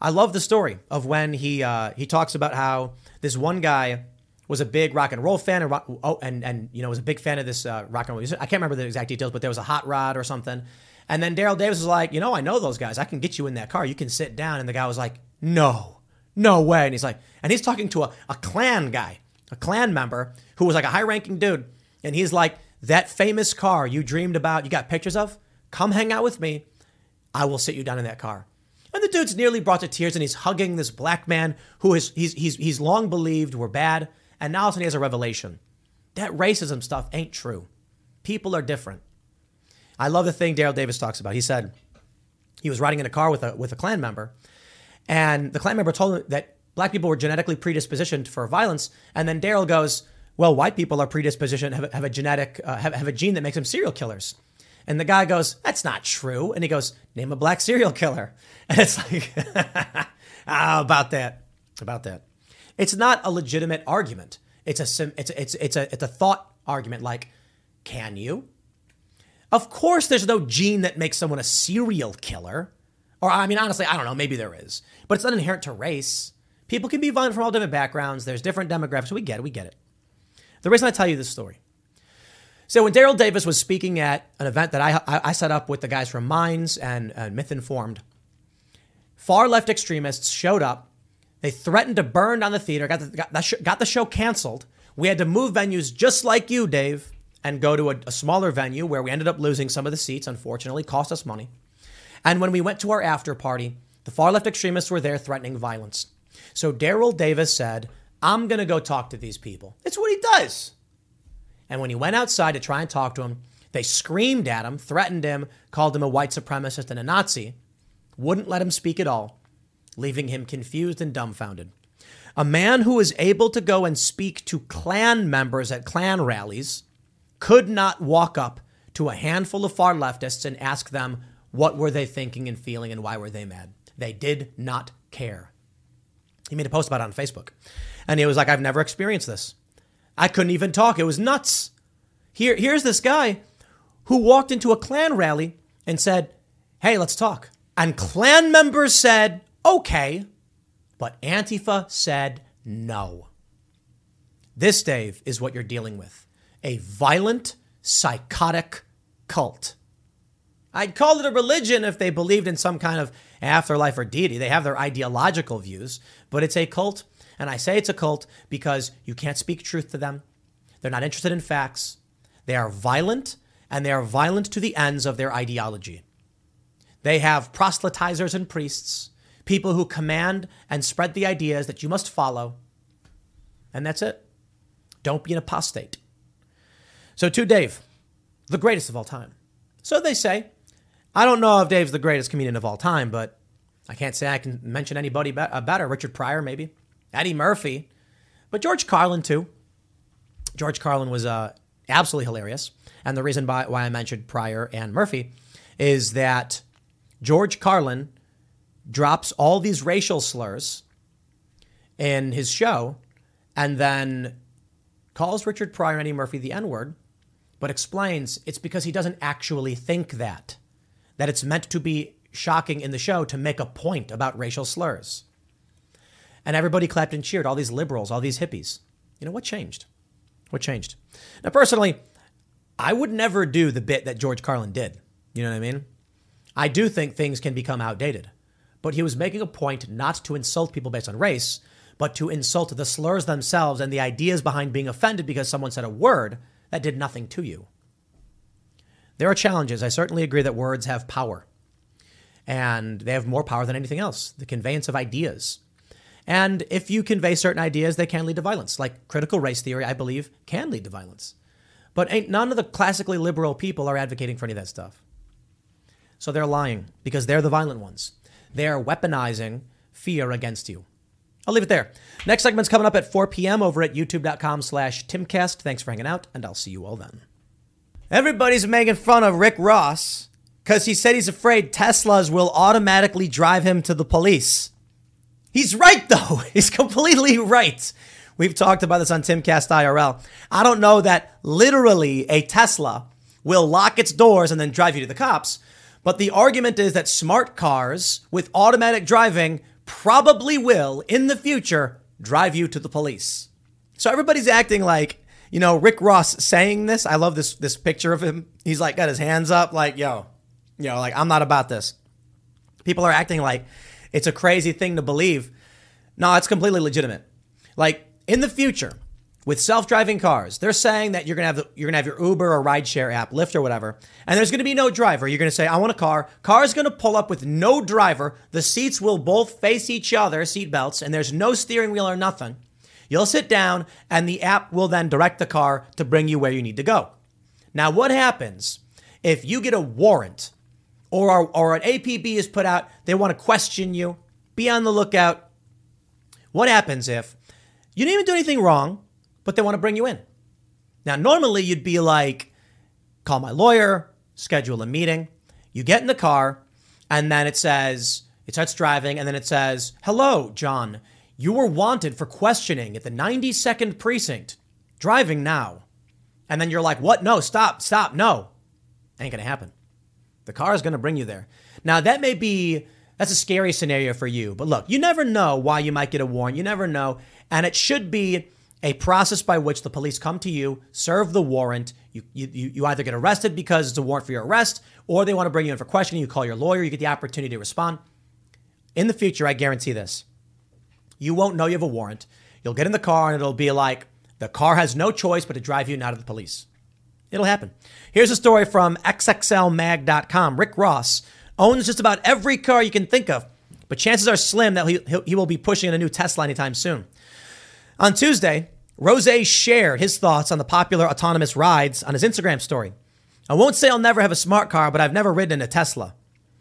I love the story of when he uh, he talks about how this one guy was a big rock and roll fan and rock, oh, and and you know was a big fan of this uh, rock and roll music. I can't remember the exact details, but there was a hot rod or something. And then Daryl Davis was like, you know, I know those guys. I can get you in that car. You can sit down. And the guy was like, no, no way. And he's like, and he's talking to a, a Klan guy, a Klan member who was like a high ranking dude. And he's like, that famous car you dreamed about, you got pictures of? Come hang out with me. I will sit you down in that car. And the dude's nearly brought to tears and he's hugging this black man who is he's he's he's long believed were bad. And now all of a sudden he has a revelation. That racism stuff ain't true. People are different. I love the thing Daryl Davis talks about. He said he was riding in a car with a with a Klan member, and the Klan member told him that black people were genetically predispositioned for violence. And then Daryl goes, "Well, white people are predispositioned have, have a genetic uh, have, have a gene that makes them serial killers." And the guy goes, "That's not true." And he goes, "Name a black serial killer." (laughs) And it's like, (laughs) ah, about that, about that. It's not a legitimate argument. It's a it's a, it's it's a it's a thought argument. Like, can you? Of course, there's no gene that makes someone a serial killer. Or I mean, honestly, I don't know. Maybe there is, but it's not inherent to race. People can be violent from all different backgrounds. There's different demographics. We get it. We get it. The reason I tell you this story. So when Daryl Davis was speaking at an event that I, I, set up with the guys from Minds and, and Myth Informed, far left extremists showed up. They threatened to burn down the theater, got the, got the, sh- got the show canceled. We had to move venues just like you, Dave, and go to a, a smaller venue where we ended up losing some of the seats, unfortunately, cost us money. And when we went to our after party, the far left extremists were there threatening violence. So Daryl Davis said, I'm going to go talk to these people. It's what he does. And when he went outside to try and talk to them, they screamed at him, threatened him, called him a white supremacist and a Nazi, wouldn't let him speak at all, leaving him confused and dumbfounded. A man who was able to go and speak to Klan members at Klan rallies could not walk up to a handful of far leftists and ask them what were they thinking and feeling and why were they mad. They did not care. He made a post about it on Facebook. And he was like, I've never experienced this. I couldn't even talk. It was nuts. Here, here's this guy who walked into a Klan rally and said, Hey, let's talk. And Klan members said, Okay. But Antifa said no. This, Dave, is what you're dealing with a violent, psychotic cult. I'd call it a religion if they believed in some kind of afterlife or deity. They have their ideological views, but it's a cult. And I say it's a cult because you can't speak truth to them. They're not interested in facts. They are violent, and they are violent to the ends of their ideology. They have proselytizers and priests, people who command and spread the ideas that you must follow. And that's it. Don't be an apostate. So to Dave, the greatest of all time. So they say. I don't know if Dave's the greatest comedian of all time, but I can't say I can mention anybody uh, better. Richard Pryor, maybe. Eddie Murphy. But George Carlin, too. George Carlin was uh, absolutely hilarious. And the reason by, why I mentioned Pryor and Murphy is that George Carlin drops all these racial slurs in his show and then calls Richard Pryor and Eddie Murphy the N word, but explains it's because he doesn't actually think that, that it's meant to be shocking in the show to make a point about racial slurs. And everybody clapped and cheered, all these liberals, all these hippies. You know, what changed? What changed? Now, personally, I would never do the bit that George Carlin did. You know what I mean? I do think things can become outdated. But he was making a point not to insult people based on race, but to insult the slurs themselves and the ideas behind being offended because someone said a word that did nothing to you. There are challenges. I certainly agree that words have power. And they have more power than anything else the conveyance of ideas. And if you convey certain ideas, they can lead to violence. Like critical race theory, I believe, can lead to violence. But ain't none of the classically liberal people are advocating for any of that stuff. So they're lying because they're the violent ones. They're weaponizing fear against you. I'll leave it there. Next segment's coming up at 4 p.m. over at youtube.com slash timcast. Thanks for hanging out, and I'll see you all then. Everybody's making fun of Rick Ross because he said he's afraid Teslas will automatically drive him to the police. He's right, (laughs) though. He's completely right. We've talked about this on Timcast IRL. I don't know that literally a Tesla will lock its doors and then drive you to the cops, but the argument is that smart cars with automatic driving probably will, in the future, drive you to the police. So everybody's acting like, you know, Rick Ross saying this. I love this this picture of him. He's like got his hands up, like, yo, yo, like I'm not about this. People are acting like it's a crazy thing to believe. No, it's completely legitimate. Like in the future, with self-driving cars, they're saying that you're gonna have the, you're gonna have your Uber or rideshare app, Lyft or whatever, and there's gonna be no driver. You're gonna say, "I want a car." Car's gonna pull up with no driver. The seats will both face each other, seat belts, and there's no steering wheel or nothing. You'll sit down, and the app will then direct the car to bring you where you need to go. Now, what happens if you get a warrant or or an APB is put out? They want to question you. Be on the lookout. What happens if you didn't even do anything wrong? but they want to bring you in. Now, normally you'd be like, call my lawyer, schedule a meeting. You get in the car, and then it says, it starts driving, and then it says, hello, John. You were wanted for questioning at the 92nd precinct. Driving now. And then you're like, what? No, stop, stop, no. Ain't gonna happen. The car is gonna bring you there. Now, that may be, that's a scary scenario for you, but look, you never know why you might get a warrant. You never know. And it should be a process by which the police come to you, serve the warrant. You, you, you either get arrested because it's a warrant for your arrest, or they want to bring you in for questioning. You call your lawyer, you get the opportunity to respond. In the future, I guarantee this you won't know you have a warrant. You'll get in the car and it'll be like the car has no choice but to drive you out of the police. It'll happen. Here's a story from XXLMag.com. Rick Ross owns just about every car you can think of, but chances are slim that he, he will be pushing in a new Tesla anytime soon. On Tuesday, Rose shared his thoughts on the popular autonomous rides on his Instagram story. I won't say I'll never have a smart car, but I've never ridden in a Tesla.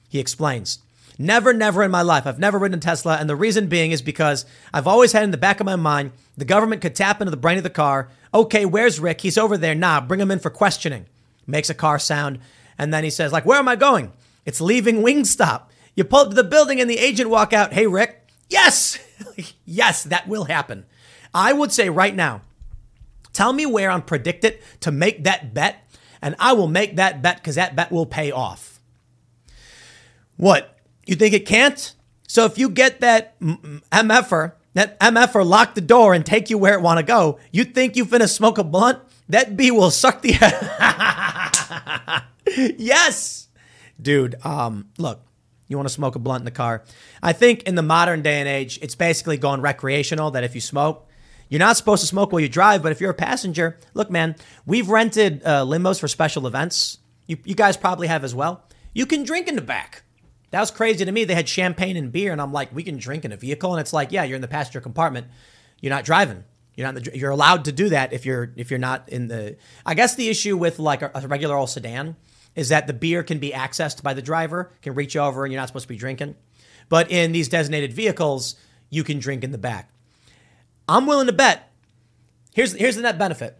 He explains. Never, never in my life. I've never ridden a Tesla. And the reason being is because I've always had in the back of my mind the government could tap into the brain of the car. Okay, where's Rick? He's over there. Nah, bring him in for questioning. Makes a car sound. And then he says, like, where am I going? It's leaving Wingstop. You pull up to the building and the agent walk out. Hey, Rick. Yes. (laughs) yes, that will happen. I would say right now, tell me where I'm predicted to make that bet, and I will make that bet because that bet will pay off. What? You think it can't? So if you get that MFer, that MFer lock the door and take you where it want to go, you think you finna smoke a blunt? That bee will suck the (laughs) yes, dude. Um, look, you want to smoke a blunt in the car. I think in the modern day and age, it's basically going recreational. That if you smoke, you're not supposed to smoke while you drive, but if you're a passenger, look, man, we've rented uh, limos for special events. You, you guys probably have as well. You can drink in the back. That was crazy to me. They had champagne and beer, and I'm like, we can drink in a vehicle. And it's like, yeah, you're in the passenger compartment. You're not driving. You're not. The, you're allowed to do that if you're if you're not in the. I guess the issue with like a, a regular old sedan is that the beer can be accessed by the driver, can reach over, and you're not supposed to be drinking. But in these designated vehicles, you can drink in the back. I'm willing to bet. Here's here's the net benefit.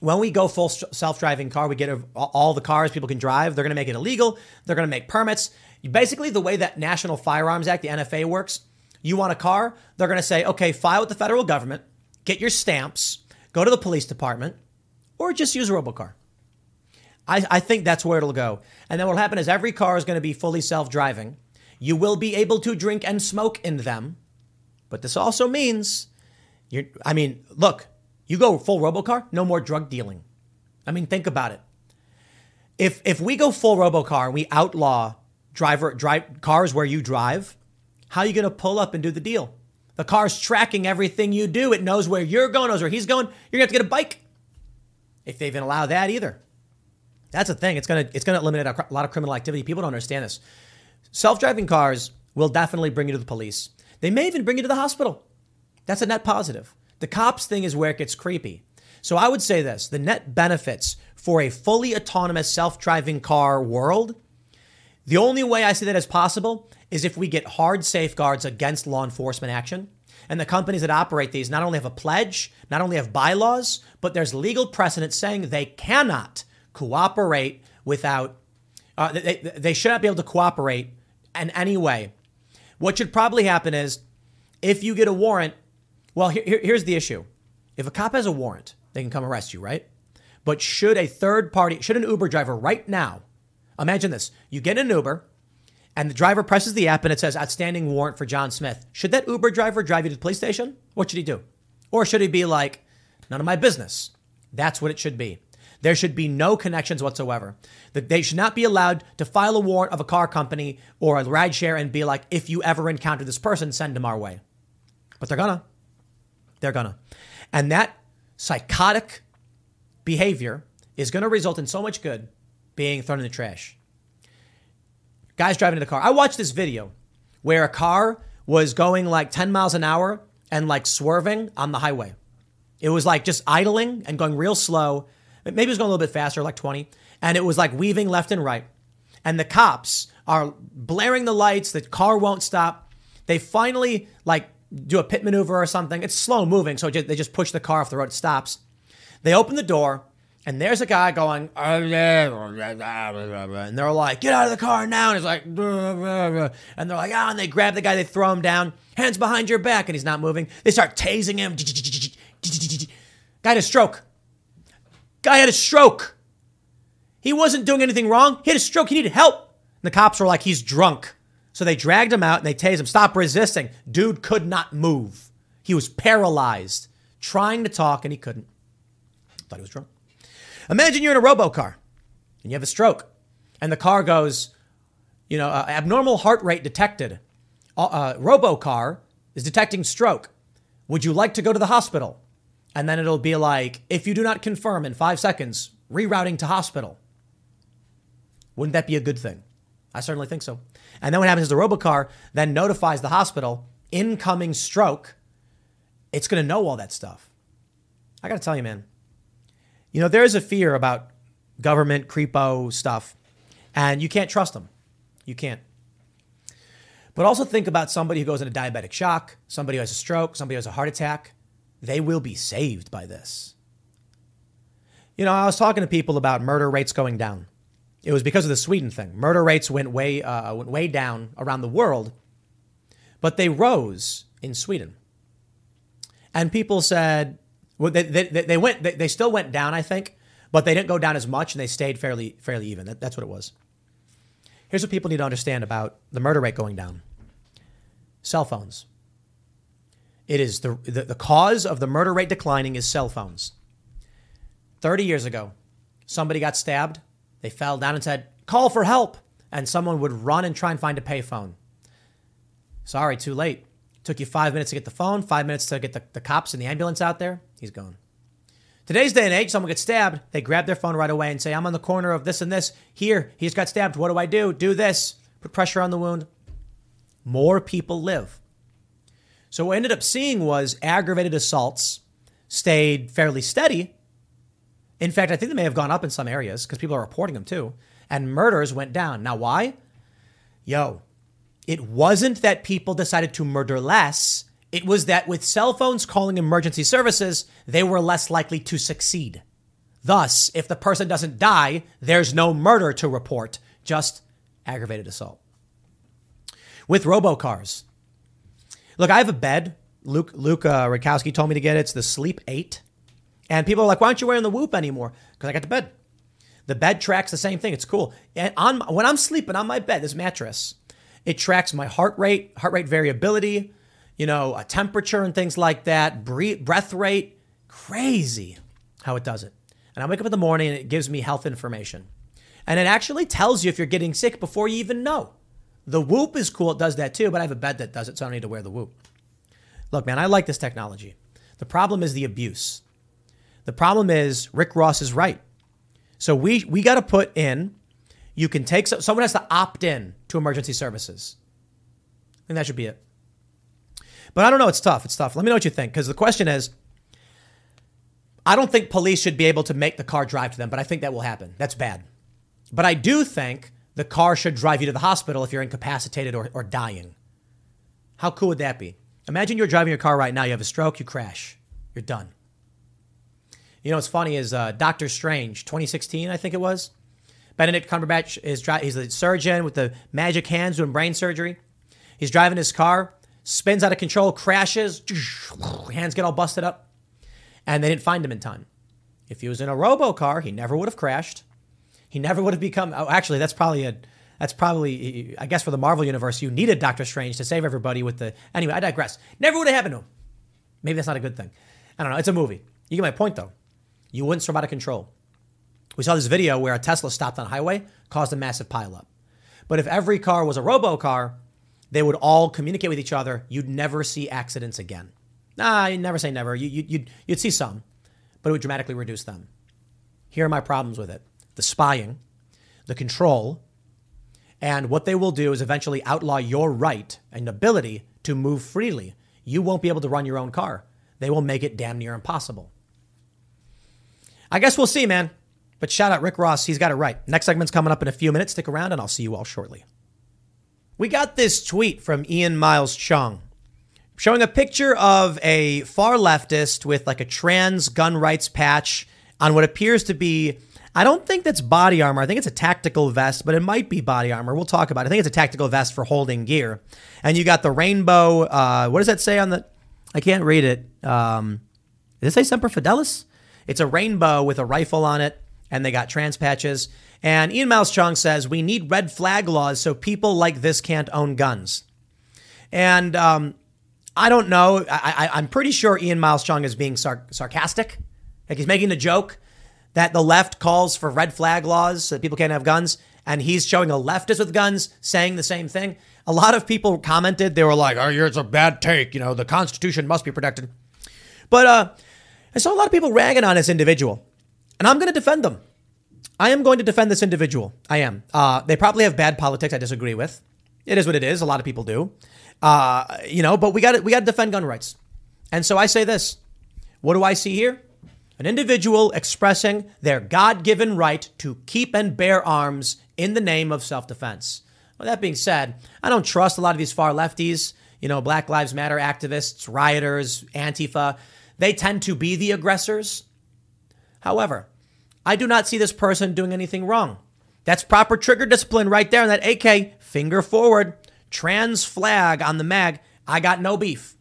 When we go full self-driving car, we get all the cars people can drive. They're going to make it illegal. They're going to make permits. Basically, the way that National Firearms Act, the NFA, works, you want a car, they're going to say, okay, file with the federal government, get your stamps, go to the police department, or just use a robocar. I, I think that's where it'll go. And then what'll happen is every car is going to be fully self-driving. You will be able to drink and smoke in them, but this also means you're. I mean, look, you go full robocar, no more drug dealing. I mean, think about it. If if we go full robocar and we outlaw driver drive cars where you drive, how are you going to pull up and do the deal? The car's tracking everything you do. It knows where you're going, knows where he's going. You're going to have to get a bike. If they even allow that either. That's a thing. It's going to it's going to eliminate a lot of criminal activity. People don't understand this. Self-driving cars will definitely bring you to the police. They may even bring you to the hospital. That's a net positive. The cops thing is where it gets creepy. So I would say this the net benefits for a fully autonomous self driving car world, the only way I see that as possible is if we get hard safeguards against law enforcement action. And the companies that operate these not only have a pledge, not only have bylaws, but there's legal precedent saying they cannot cooperate without, uh, they, they should not be able to cooperate in any way. What should probably happen is if you get a warrant, well, here, here's the issue. If a cop has a warrant, they can come arrest you, right? But should a third party, should an Uber driver right now, imagine this, you get an Uber and the driver presses the app and it says outstanding warrant for John Smith. Should that Uber driver drive you to the police station? What should he do? Or should he be like, none of my business? That's what it should be. There should be no connections whatsoever. They should not be allowed to file a warrant of a car company or a rideshare and be like, if you ever encounter this person, send them our way. But they're gonna. They're gonna. And that psychotic behavior is gonna result in so much good being thrown in the trash. Guys driving in the car. I watched this video where a car was going like 10 miles an hour and like swerving on the highway. It was like just idling and going real slow. Maybe it was going a little bit faster, like 20. And it was like weaving left and right. And the cops are blaring the lights. The car won't stop. They finally like do a pit maneuver or something. It's slow moving, so they just push the car off the road. It stops. They open the door, and there's a guy going, and they're like, get out of the car now. And he's like, and they're like, ah, and they grab the guy, they throw him down, hands behind your back, and he's not moving. They start tasing him. Guy had a stroke. Guy had a stroke. He wasn't doing anything wrong. He had a stroke. He needed help. And the cops were like, he's drunk. So they dragged him out and they tased him. Stop resisting. Dude could not move. He was paralyzed, trying to talk, and he couldn't. Thought he was drunk. Imagine you're in a robocar and you have a stroke, and the car goes, you know, uh, abnormal heart rate detected. Uh, uh, robocar is detecting stroke. Would you like to go to the hospital? And then it'll be like, if you do not confirm in five seconds, rerouting to hospital. Wouldn't that be a good thing? I certainly think so. And then what happens is the robocar then notifies the hospital incoming stroke. It's going to know all that stuff. I got to tell you, man. You know, there is a fear about government creepo stuff, and you can't trust them. You can't. But also think about somebody who goes into diabetic shock, somebody who has a stroke, somebody who has a heart attack. They will be saved by this. You know, I was talking to people about murder rates going down. It was because of the Sweden thing. Murder rates went way uh, went way down around the world, but they rose in Sweden. And people said, well, they, they, they went they, they still went down, I think, but they didn't go down as much, and they stayed fairly fairly even. That, that's what it was. Here's what people need to understand about the murder rate going down. Cell phones. It is the, the, the cause of the murder rate declining is cell phones. 30 years ago, somebody got stabbed they fell down and said, call for help. And someone would run and try and find a payphone. Sorry, too late. Took you five minutes to get the phone, five minutes to get the, the cops and the ambulance out there. He's gone. Today's day and age, someone gets stabbed, they grab their phone right away and say, I'm on the corner of this and this. Here, he just got stabbed. What do I do? Do this. Put pressure on the wound. More people live. So what we ended up seeing was aggravated assaults stayed fairly steady. In fact, I think they may have gone up in some areas because people are reporting them too. And murders went down. Now, why? Yo, it wasn't that people decided to murder less. It was that with cell phones calling emergency services, they were less likely to succeed. Thus, if the person doesn't die, there's no murder to report, just aggravated assault. With robocars, look, I have a bed. Luke Luke uh, Rudkowski told me to get it. It's the Sleep Eight, and people are like, "Why aren't you wearing the Whoop anymore?" Because I got the bed. The bed tracks the same thing. It's cool. And on when I'm sleeping on my bed, this mattress, it tracks my heart rate, heart rate variability, you know, a temperature and things like that, breath rate. Crazy how it does it. And I wake up in the morning and it gives me health information. And it actually tells you if you're getting sick before you even know. The Whoop is cool. It does that too, but I have a bed that does it, so I don't need to wear the Whoop. Look, man, I like this technology. The problem is the abuse. The problem is Rick Ross is right. So we we got to put in. You can take someone has to opt in to emergency services. Think that should be it. But I don't know. It's tough. It's tough. Let me know what you think because the question is. I don't think police should be able to make the car drive to them, but I think that will happen. That's bad. But I do think the car should drive you to the hospital if you're incapacitated or, or dying. How cool would that be? Imagine you're driving your car right now, you have a stroke, you crash, you're done. You know what's funny is uh, Doctor Strange, 2016, I think it was. Benedict Cumberbatch is dri- he's the surgeon with the magic hands doing brain surgery. He's driving his car, spins out of control, crashes, hands get all busted up, and they didn't find him in time. If he was in a robo car, he never would have crashed. He never would have become. Oh, actually, that's probably a. That's probably. I guess for the Marvel universe, you needed Doctor Strange to save everybody with the. Anyway, I digress. Never would have happened to him. Maybe that's not a good thing. I don't know. It's a movie. You get my point, though. You wouldn't swerve out of control. We saw this video where a Tesla stopped on a highway, caused a massive pileup. But if every car was a robo car, they would all communicate with each other. You'd never see accidents again. Nah, you never say never. You, you, you'd, you'd see some, but it would dramatically reduce them. Here are my problems with it the spying, the control, and what they will do is eventually outlaw your right and ability to move freely. You won't be able to run your own car. They will make it damn near impossible. I guess we'll see, man. But shout out Rick Ross. He's got it right. Next segment's coming up in a few minutes. Stick around and I'll see you all shortly. We got this tweet from Ian Miles Cheong showing a picture of a far leftist with like a trans gun rights patch on what appears to be I don't think that's body armor. I think it's a tactical vest, but it might be body armor. We'll talk about it. I think it's a tactical vest for holding gear. And you got the rainbow. Uh, what does that say on the? I can't read it. Um, does it say Semper Fidelis? It's a rainbow with a rifle on it, and they got trans patches. And Ian Miles Cheong says we need red flag laws so people like this can't own guns. And um, I don't know. I, am pretty sure Ian Miles Cheong is being sar- sarcastic. Like he's making a joke that the left calls for red flag laws so that people can't have guns, and he's showing a leftist with guns saying the same thing. A lot of people commented, they were like, oh, it's a bad take. You know, the Constitution must be protected. But uh, I saw a lot of people ragging on this individual, and I'm going to defend them. I am going to defend this individual. I am. Uh, they probably have bad politics I disagree with. It is what it is. A lot of people do. Uh, you know, but we got to we got to defend gun rights. And so I say this. What do I see here? an individual expressing their God given right to keep and bear arms in the name of self defense. Well, that being said, I don't trust a lot of these far lefties, you know, Black Lives Matter activists, rioters, Antifa. They tend to be the aggressors. However, I do not see this person doing anything wrong. That's proper trigger discipline right there in that AK, finger forward, trans flag on the mag. I got no beef.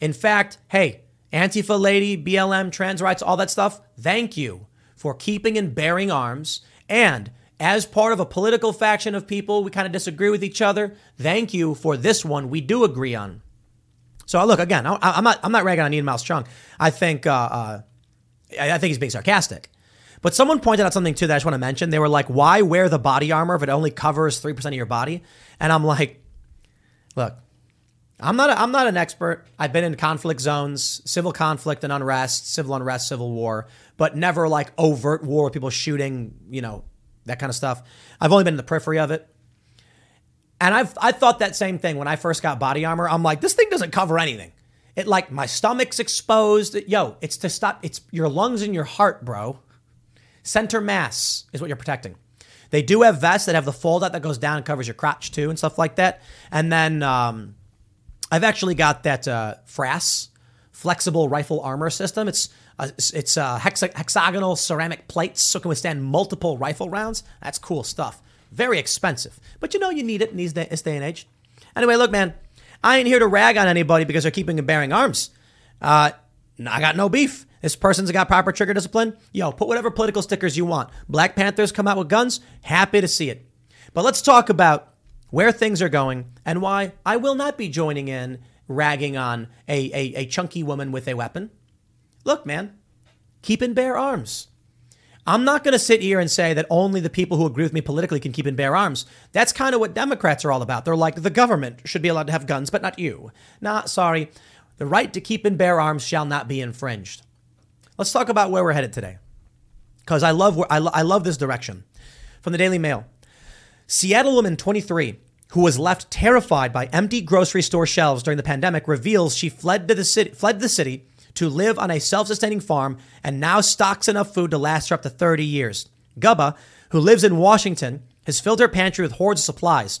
In fact, hey, Antifa lady, BLM, trans rights, all that stuff, thank you for keeping and bearing arms. And as part of a political faction of people, we kind of disagree with each other. Thank you for this one we do agree on. So look again. I, am not. I'm not ragging on Ian Miles Cheong. I think. Uh, uh, I think he's being sarcastic. But someone pointed out something too that I just want to mention. They were like, "Why wear the body armor if it only covers three percent of your body?" And I'm like, "Look, I'm not. A, I'm not an expert. I've been in conflict zones, civil conflict and unrest, civil unrest, civil war, but never like overt war with people shooting. You know that kind of stuff. I've only been in the periphery of it, and I've I thought that same thing when I first got body armor. I'm like, this thing doesn't cover anything. It like my stomach's exposed. Yo, it's to stop. It's your lungs and your heart, bro. Center mass is what you're protecting. They do have vests that have the fold out that goes down and covers your crotch too and stuff like that. And then um, I've actually got that uh, FRAS flexible rifle armor system. It's uh, it's uh, hexa- hexagonal ceramic plates so it can withstand multiple rifle rounds. That's cool stuff. Very expensive, but you know you need it in these day, this day and age. Anyway, look, man, I ain't here to rag on anybody because they're keeping and bearing arms. Uh, I got no beef. This person's got proper trigger discipline. Yo, put whatever political stickers you want. Black Panthers come out with guns. Happy to see it. But let's talk about where things are going and why I will not be joining in ragging on a, a, a chunky woman with a weapon. Look, man, keep and bear arms. I'm not going to sit here and say that only the people who agree with me politically can keep and bear arms. That's kind of what Democrats are all about. They're like, the government should be allowed to have guns, but not you. Nah, sorry. The right to keep and bear arms shall not be infringed. Let's talk about where we're headed today. Because I love, I, lo- I love this direction. From the Daily Mail Seattle woman 23 who was left terrified by empty grocery store shelves during the pandemic reveals she fled to the city, fled the city to live on a self-sustaining farm and now stocks enough food to last her up to 30 years. Gubba, who lives in Washington, has filled her pantry with hordes of supplies.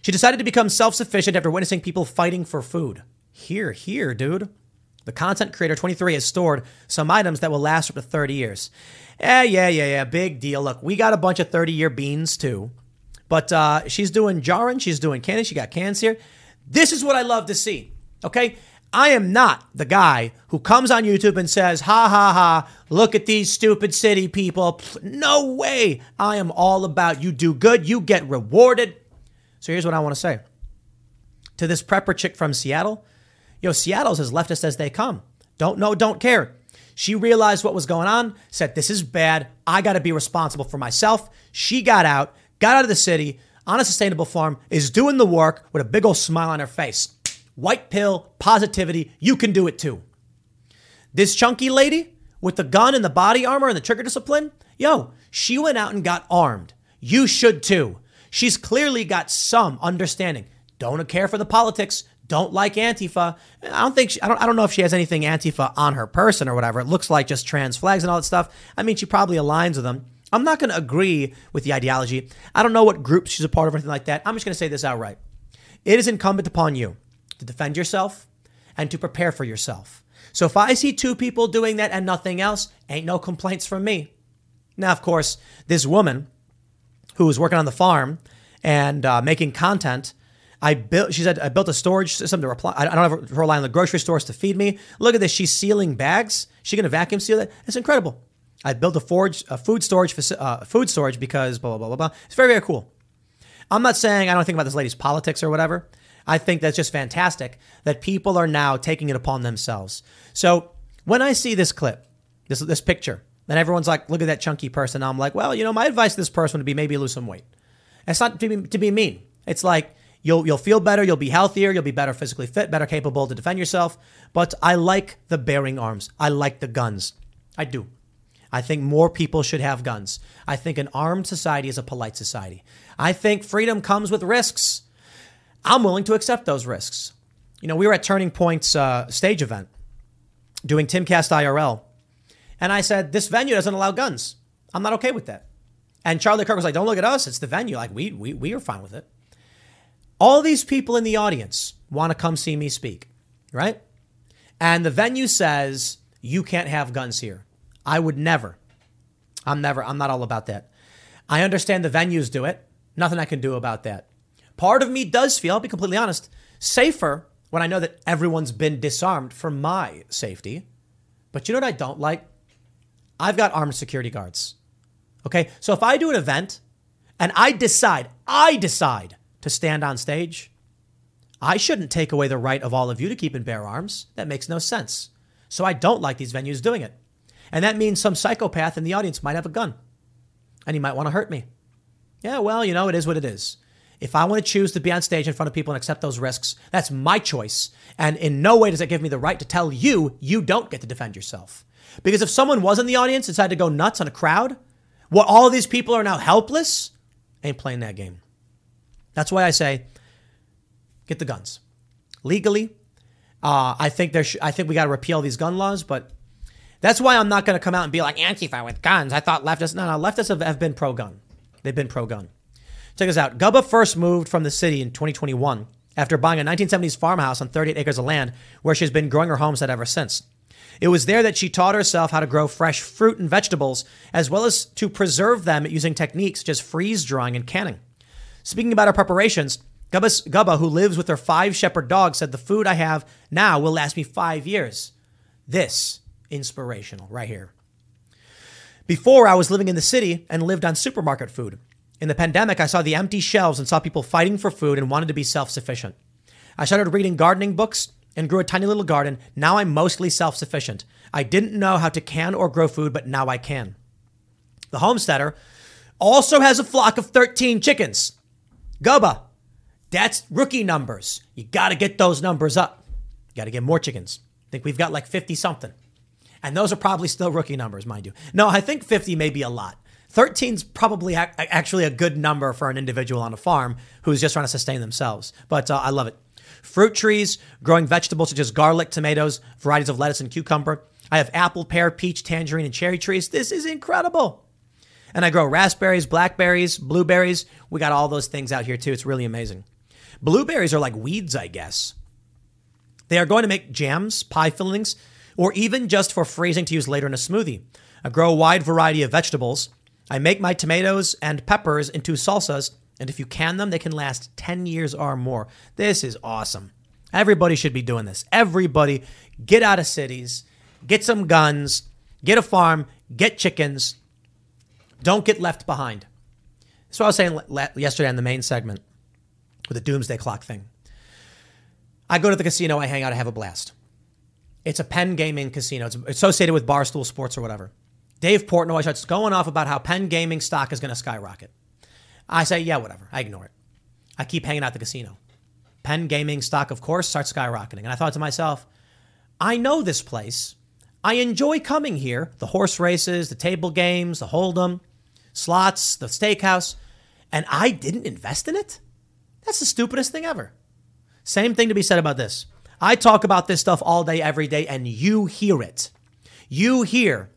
She decided to become self-sufficient after witnessing people fighting for food. Here, here, dude. The content creator 23 has stored some items that will last up to 30 years. Yeah, yeah, yeah, yeah. Big deal. Look, we got a bunch of 30 year beans too. But uh, she's doing jarring, she's doing canning, she got cans here. This is what I love to see. Okay? I am not the guy who comes on YouTube and says, ha ha ha, look at these stupid city people. No way. I am all about you do good, you get rewarded. So here's what I want to say to this prepper chick from Seattle. Yo, Seattle's as leftist as they come. Don't know, don't care. She realized what was going on, said, This is bad. I got to be responsible for myself. She got out, got out of the city on a sustainable farm, is doing the work with a big old smile on her face. White pill, positivity, you can do it too. This chunky lady with the gun and the body armor and the trigger discipline, yo, she went out and got armed. You should too. She's clearly got some understanding. Don't care for the politics. Don't like Antifa. I don't think she, I don't I don't know if she has anything Antifa on her person or whatever. It looks like just trans flags and all that stuff. I mean, she probably aligns with them. I'm not going to agree with the ideology. I don't know what group she's a part of or anything like that. I'm just going to say this outright. It is incumbent upon you to defend yourself and to prepare for yourself. So if I see two people doing that and nothing else, ain't no complaints from me. Now, of course, this woman who was working on the farm and uh, making content, I built. She said I built a storage system to reply. I don't have to rely on the grocery stores to feed me. Look at this. She's sealing bags. She's gonna vacuum seal it. It's incredible. I built a forge, a food storage, uh, food storage because blah blah blah blah blah. It's very very cool. I'm not saying I don't think about this lady's politics or whatever. I think that's just fantastic that people are now taking it upon themselves. So when I see this clip, this this picture, then everyone's like, "Look at that chunky person." I'm like, "Well, you know, my advice to this person would be maybe lose some weight." It's not to be, to be mean. It's like you'll you'll feel better, you'll be healthier, you'll be better physically fit, better capable to defend yourself. But I like the bearing arms. I like the guns. I do. I think more people should have guns. I think an armed society is a polite society. I think freedom comes with risks. I'm willing to accept those risks. You know, we were at Turning Point's uh, stage event doing Timcast IRL, and I said, This venue doesn't allow guns. I'm not okay with that. And Charlie Kirk was like, Don't look at us. It's the venue. Like, we, we, we are fine with it. All these people in the audience want to come see me speak, right? And the venue says, You can't have guns here. I would never. I'm never, I'm not all about that. I understand the venues do it. Nothing I can do about that. Part of me does feel, I'll be completely honest, safer when I know that everyone's been disarmed for my safety. But you know what I don't like? I've got armed security guards. Okay. So if I do an event and I decide, I decide to stand on stage, I shouldn't take away the right of all of you to keep and bear arms. That makes no sense. So I don't like these venues doing it. And that means some psychopath in the audience might have a gun and he might want to hurt me. Yeah, well, you know, it is what it is. If I want to choose to be on stage in front of people and accept those risks, that's my choice. And in no way does that give me the right to tell you you don't get to defend yourself. Because if someone was in the audience and decided to go nuts on a crowd, what all these people are now helpless, ain't playing that game. That's why I say get the guns legally. Uh, I think there. Sh- I think we got to repeal these gun laws, but that's why I'm not going to come out and be like Antifa with guns. I thought leftists. No, no, leftists have, have been pro gun. They've been pro gun. Check this out. Gubba first moved from the city in 2021 after buying a 1970s farmhouse on 38 acres of land where she's been growing her homestead ever since. It was there that she taught herself how to grow fresh fruit and vegetables, as well as to preserve them using techniques such as freeze drying and canning. Speaking about our preparations, Gubba, Gubba, who lives with her five shepherd dogs, said the food I have now will last me five years. This inspirational right here. Before I was living in the city and lived on supermarket food. In the pandemic, I saw the empty shelves and saw people fighting for food and wanted to be self-sufficient. I started reading gardening books and grew a tiny little garden. Now I'm mostly self-sufficient. I didn't know how to can or grow food, but now I can. The homesteader also has a flock of 13 chickens. Gubba, that's rookie numbers. You got to get those numbers up. You got to get more chickens. I think we've got like 50 something. And those are probably still rookie numbers, mind you. No, I think 50 may be a lot. 13 is probably ac- actually a good number for an individual on a farm who's just trying to sustain themselves. But uh, I love it. Fruit trees, growing vegetables such as garlic, tomatoes, varieties of lettuce and cucumber. I have apple, pear, peach, tangerine, and cherry trees. This is incredible. And I grow raspberries, blackberries, blueberries. We got all those things out here too. It's really amazing. Blueberries are like weeds, I guess. They are going to make jams, pie fillings, or even just for freezing to use later in a smoothie. I grow a wide variety of vegetables. I make my tomatoes and peppers into salsas, and if you can them, they can last 10 years or more. This is awesome. Everybody should be doing this. Everybody get out of cities, get some guns, get a farm, get chickens. Don't get left behind. That's what I was saying yesterday on the main segment with the doomsday clock thing. I go to the casino, I hang out, I have a blast. It's a Penn Gaming casino. It's associated with Barstool Sports or whatever. Dave Portnoy starts going off about how Penn Gaming stock is going to skyrocket. I say, yeah, whatever. I ignore it. I keep hanging out at the casino. Penn Gaming stock, of course, starts skyrocketing. And I thought to myself, I know this place. I enjoy coming here. The horse races, the table games, the hold'em, slots, the steakhouse. And I didn't invest in it? That's the stupidest thing ever. Same thing to be said about this. I talk about this stuff all day, every day, and you hear it. You hear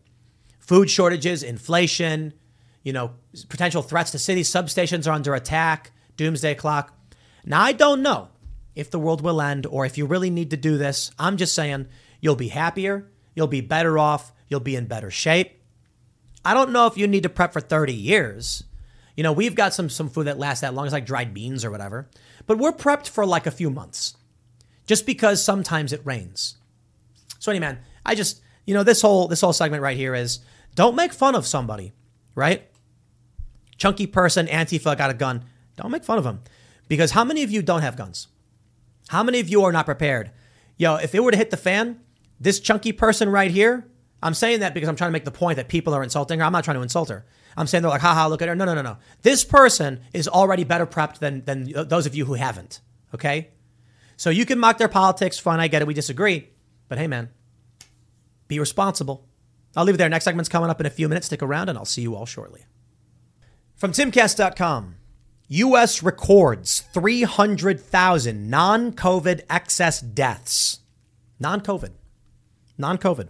food shortages, inflation, you know, potential threats to cities, substations are under attack, doomsday clock. Now, I don't know if the world will end or if you really need to do this. I'm just saying you'll be happier, you'll be better off, you'll be in better shape. I don't know if you need to prep for 30 years. You know, we've got some some food that lasts that long, it's like dried beans or whatever. But we're prepped for like a few months. Just because sometimes it rains. So anyway, man, I just, you know, this whole this whole segment right here is don't make fun of somebody, right? Chunky person, Antifa got a gun. Don't make fun of him. Because how many of you don't have guns? How many of you are not prepared? Yo, if it were to hit the fan, this chunky person right here, I'm saying that because I'm trying to make the point that people are insulting her. I'm not trying to insult her. I'm saying they're like, haha, look at her. No, no, no, no. This person is already better prepped than, than those of you who haven't. Okay? So you can mock their politics. Fine, I get it. We disagree. But hey, man, be responsible. I'll leave it there. Next segment's coming up in a few minutes. Stick around and I'll see you all shortly. From timcast.com. U.S. records 300,000 non COVID excess deaths. Non COVID. Non COVID.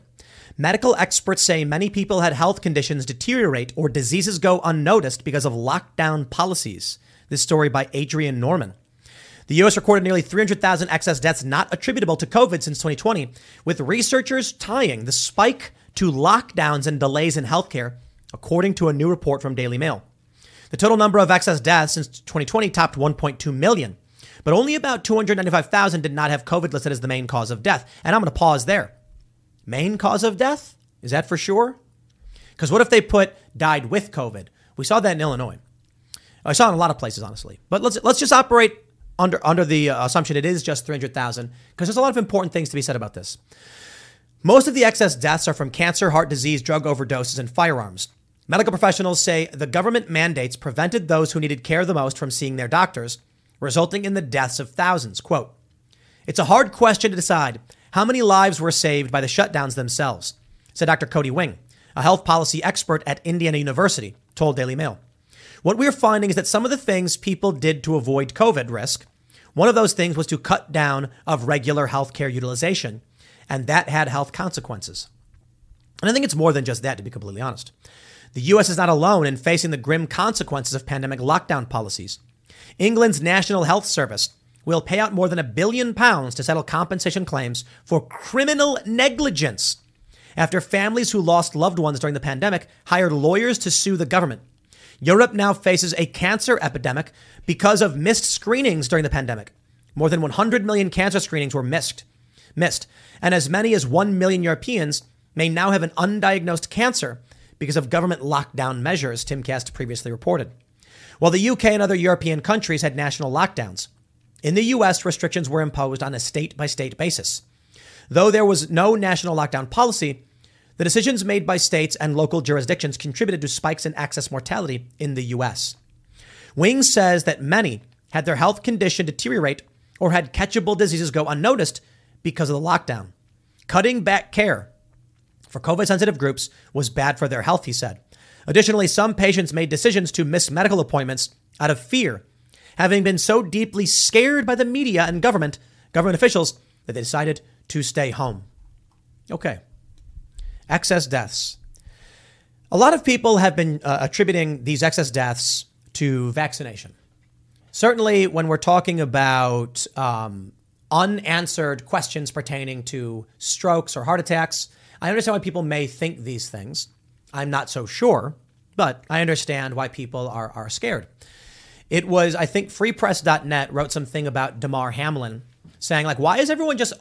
Medical experts say many people had health conditions deteriorate or diseases go unnoticed because of lockdown policies. This story by Adrian Norman. The U.S. recorded nearly 300,000 excess deaths not attributable to COVID since 2020, with researchers tying the spike to lockdowns and delays in healthcare, according to a new report from Daily Mail. The total number of excess deaths since 2020 topped 1.2 million, but only about 295,000 did not have COVID listed as the main cause of death. And I'm going to pause there. Main cause of death? Is that for sure? Because what if they put died with COVID? We saw that in Illinois. I saw it in a lot of places, honestly. But let's let's just operate under under the uh, assumption it is just 300,000 because there's a lot of important things to be said about this. Most of the excess deaths are from cancer, heart disease, drug overdoses, and firearms. Medical professionals say the government mandates prevented those who needed care the most from seeing their doctors, resulting in the deaths of thousands. Quote, It's a hard question to decide how many lives were saved by the shutdowns themselves, said Dr. Cody Wing, a health policy expert at Indiana University, told Daily Mail. What we're finding is that some of the things people did to avoid COVID risk One of those things was to cut down of regular healthcare utilization, and that had health consequences. And I think it's more than just that, to be completely honest. The US is not alone in facing the grim consequences of pandemic lockdown policies. England's National Health Service will pay out more than a billion pounds to settle compensation claims for criminal negligence after families who lost loved ones during the pandemic hired lawyers to sue the government. Europe now faces a cancer epidemic because of missed screenings during the pandemic. More than 100 million cancer screenings were missed. Missed, and as many as 1 million Europeans may now have an undiagnosed cancer because of government lockdown measures, Timcast previously reported. While the UK and other European countries had national lockdowns, in the US, restrictions were imposed on a state by state basis. Though there was no national lockdown policy, the decisions made by states and local jurisdictions contributed to spikes in excess mortality in the US. Wing says that many had their health condition deteriorate or had catchable diseases go unnoticed because of the lockdown. Cutting back care for COVID sensitive groups was bad for their health, he said. Additionally, some patients made decisions to miss medical appointments out of fear, having been so deeply scared by the media and government, government officials, that they decided to stay home. Okay. Excess deaths. A lot of people have been uh, attributing these excess deaths to vaccination. Certainly, when we're talking about um, unanswered questions pertaining to strokes or heart attacks, I understand why people may think these things. I'm not so sure, but I understand why people are, are scared. It was, I think, freepress.net wrote something about Damar Hamlin saying, like, why is everyone just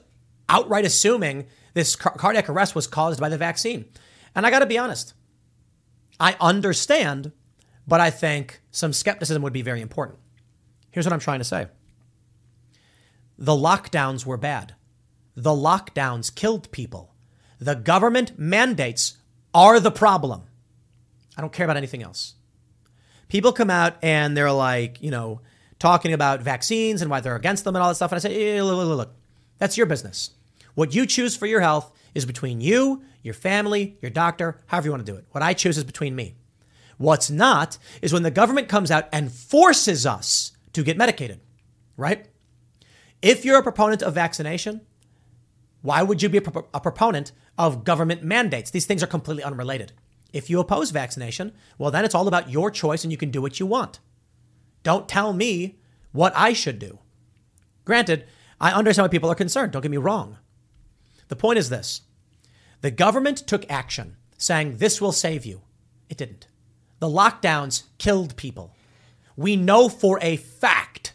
outright assuming this car- cardiac arrest was caused by the vaccine? And I got to be honest, I understand, but I think some skepticism would be very important. Here's what I'm trying to say the lockdowns were bad, the lockdowns killed people. The government mandates are the problem. I don't care about anything else. People come out and they're like, you know, talking about vaccines and why they're against them and all that stuff. And I say, eh, hey, look, look, look, that's your business. What you choose for your health is between you, your family, your doctor, however you want to do it. What I choose is between me. What's not is when the government comes out and forces us to get medicated, right? If you're a proponent of vaccination, why would you be a, a proponent of government mandates? These things are completely unrelated. If you oppose vaccination, well, then it's all about your choice and you can do what you want. Don't tell me what I should do. Granted, I understand why people are concerned. Don't get me wrong. The point is this the government took action saying this will save you. It didn't. The lockdowns killed people. We know for a fact,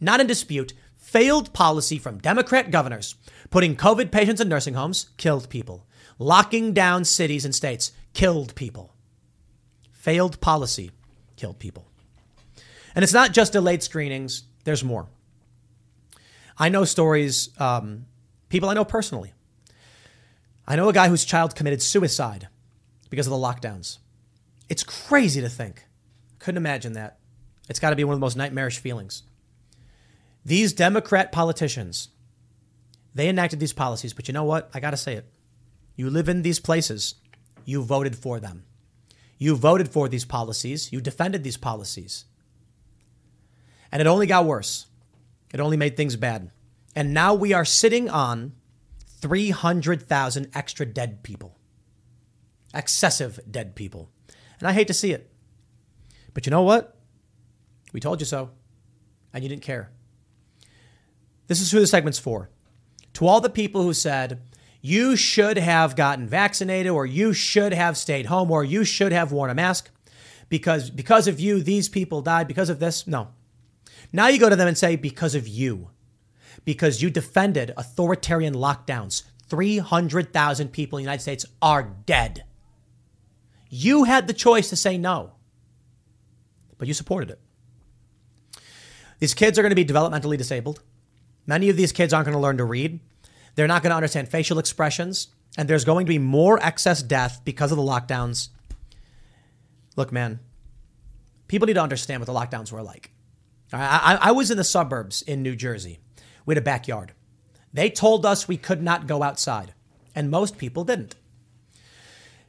not in dispute, failed policy from Democrat governors putting COVID patients in nursing homes killed people. Locking down cities and states killed people. Failed policy killed people. And it's not just delayed screenings, there's more. I know stories, um, people I know personally. I know a guy whose child committed suicide because of the lockdowns. It's crazy to think. Couldn't imagine that. It's got to be one of the most nightmarish feelings. These Democrat politicians, they enacted these policies, but you know what? I got to say it. You live in these places, you voted for them. You voted for these policies, you defended these policies. And it only got worse. It only made things bad. And now we are sitting on 300,000 extra dead people. Excessive dead people. And I hate to see it. But you know what? We told you so. And you didn't care. This is who the segment's for. To all the people who said, you should have gotten vaccinated, or you should have stayed home, or you should have worn a mask because, because of you, these people died because of this. No. Now you go to them and say, because of you, because you defended authoritarian lockdowns. 300,000 people in the United States are dead. You had the choice to say no, but you supported it. These kids are going to be developmentally disabled. Many of these kids aren't going to learn to read. They're not going to understand facial expressions. And there's going to be more excess death because of the lockdowns. Look, man, people need to understand what the lockdowns were like. I, I, I was in the suburbs in New Jersey. We had a backyard. They told us we could not go outside, and most people didn't.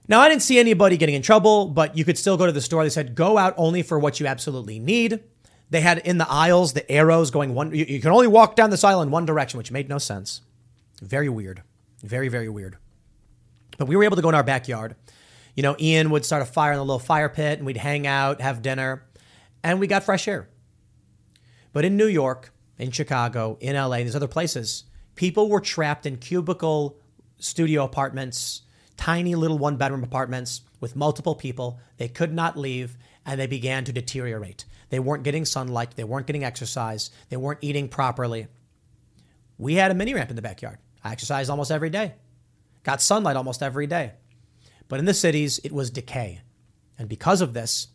Now, I didn't see anybody getting in trouble, but you could still go to the store. They said, go out only for what you absolutely need. They had in the aisles the arrows going one. You, you can only walk down this aisle in one direction, which made no sense. Very weird. Very, very weird. But we were able to go in our backyard. You know, Ian would start a fire in the little fire pit and we'd hang out, have dinner, and we got fresh air. But in New York, in Chicago, in LA, and these other places, people were trapped in cubicle studio apartments, tiny little one bedroom apartments with multiple people. They could not leave and they began to deteriorate. They weren't getting sunlight, they weren't getting exercise, they weren't eating properly. We had a mini ramp in the backyard. I exercised almost every day, got sunlight almost every day. But in the cities, it was decay. And because of this,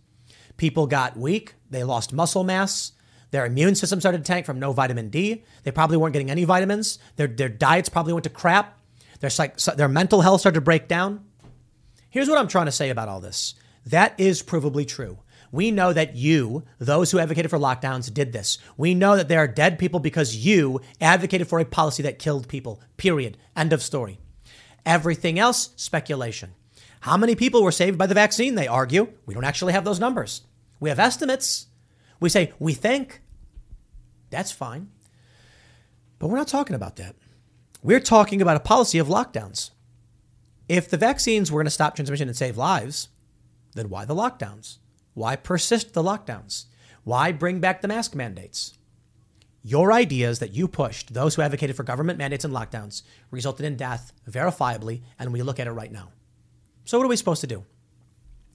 people got weak, they lost muscle mass, their immune system started to tank from no vitamin D. They probably weren't getting any vitamins. Their, their diets probably went to crap. Their, psych, their mental health started to break down. Here's what I'm trying to say about all this that is provably true. We know that you, those who advocated for lockdowns, did this. We know that there are dead people because you advocated for a policy that killed people. Period. End of story. Everything else, speculation. How many people were saved by the vaccine? They argue. We don't actually have those numbers. We have estimates. We say, we think. That's fine. But we're not talking about that. We're talking about a policy of lockdowns. If the vaccines were going to stop transmission and save lives, then why the lockdowns? Why persist the lockdowns? Why bring back the mask mandates? Your ideas that you pushed, those who advocated for government mandates and lockdowns, resulted in death verifiably, and we look at it right now. So, what are we supposed to do?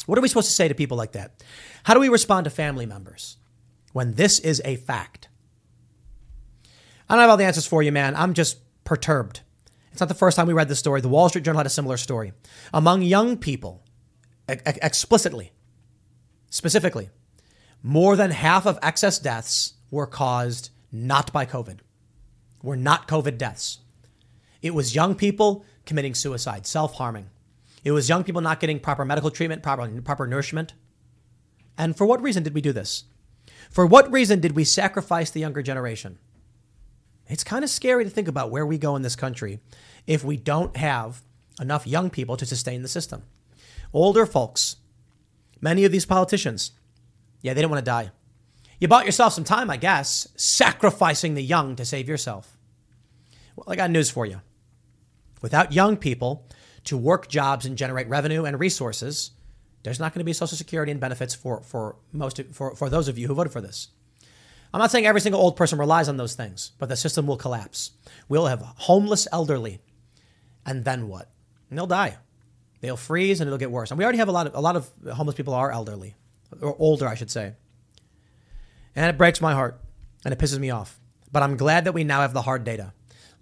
What are we supposed to say to people like that? How do we respond to family members when this is a fact? I don't have all the answers for you, man. I'm just perturbed. It's not the first time we read this story. The Wall Street Journal had a similar story. Among young people, explicitly, specifically, more than half of excess deaths were caused not by COVID, were not COVID deaths. It was young people committing suicide, self harming. It was young people not getting proper medical treatment, proper, proper nourishment. And for what reason did we do this? For what reason did we sacrifice the younger generation? It's kind of scary to think about where we go in this country if we don't have enough young people to sustain the system. Older folks, many of these politicians, yeah, they didn't want to die. You bought yourself some time, I guess, sacrificing the young to save yourself. Well, I got news for you. Without young people to work jobs and generate revenue and resources, there's not going to be Social Security and benefits for, for most for, for those of you who voted for this. I'm not saying every single old person relies on those things, but the system will collapse. We'll have homeless elderly, and then what? And they'll die. They'll freeze, and it'll get worse. And we already have a lot of a lot of homeless people are elderly, or older, I should say. And it breaks my heart, and it pisses me off. But I'm glad that we now have the hard data.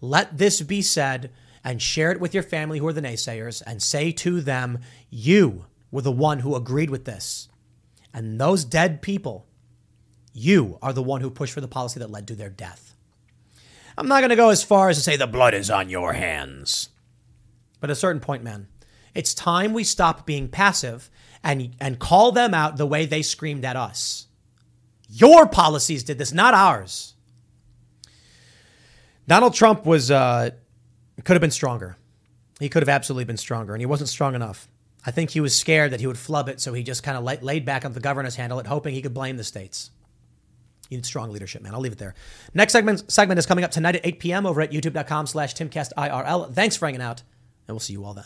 Let this be said, and share it with your family who are the naysayers, and say to them, "You were the one who agreed with this," and those dead people you are the one who pushed for the policy that led to their death. I'm not going to go as far as to say the blood is on your hands. But at a certain point, man, it's time we stop being passive and, and call them out the way they screamed at us. Your policies did this, not ours. Donald Trump was uh, could have been stronger. He could have absolutely been stronger, and he wasn't strong enough. I think he was scared that he would flub it, so he just kind of laid back on the governor's handle it, hoping he could blame the states. You need strong leadership, man. I'll leave it there. Next segment segment is coming up tonight at 8 p.m. over at youtube.com slash timcastirl. Thanks for hanging out, and we'll see you all then.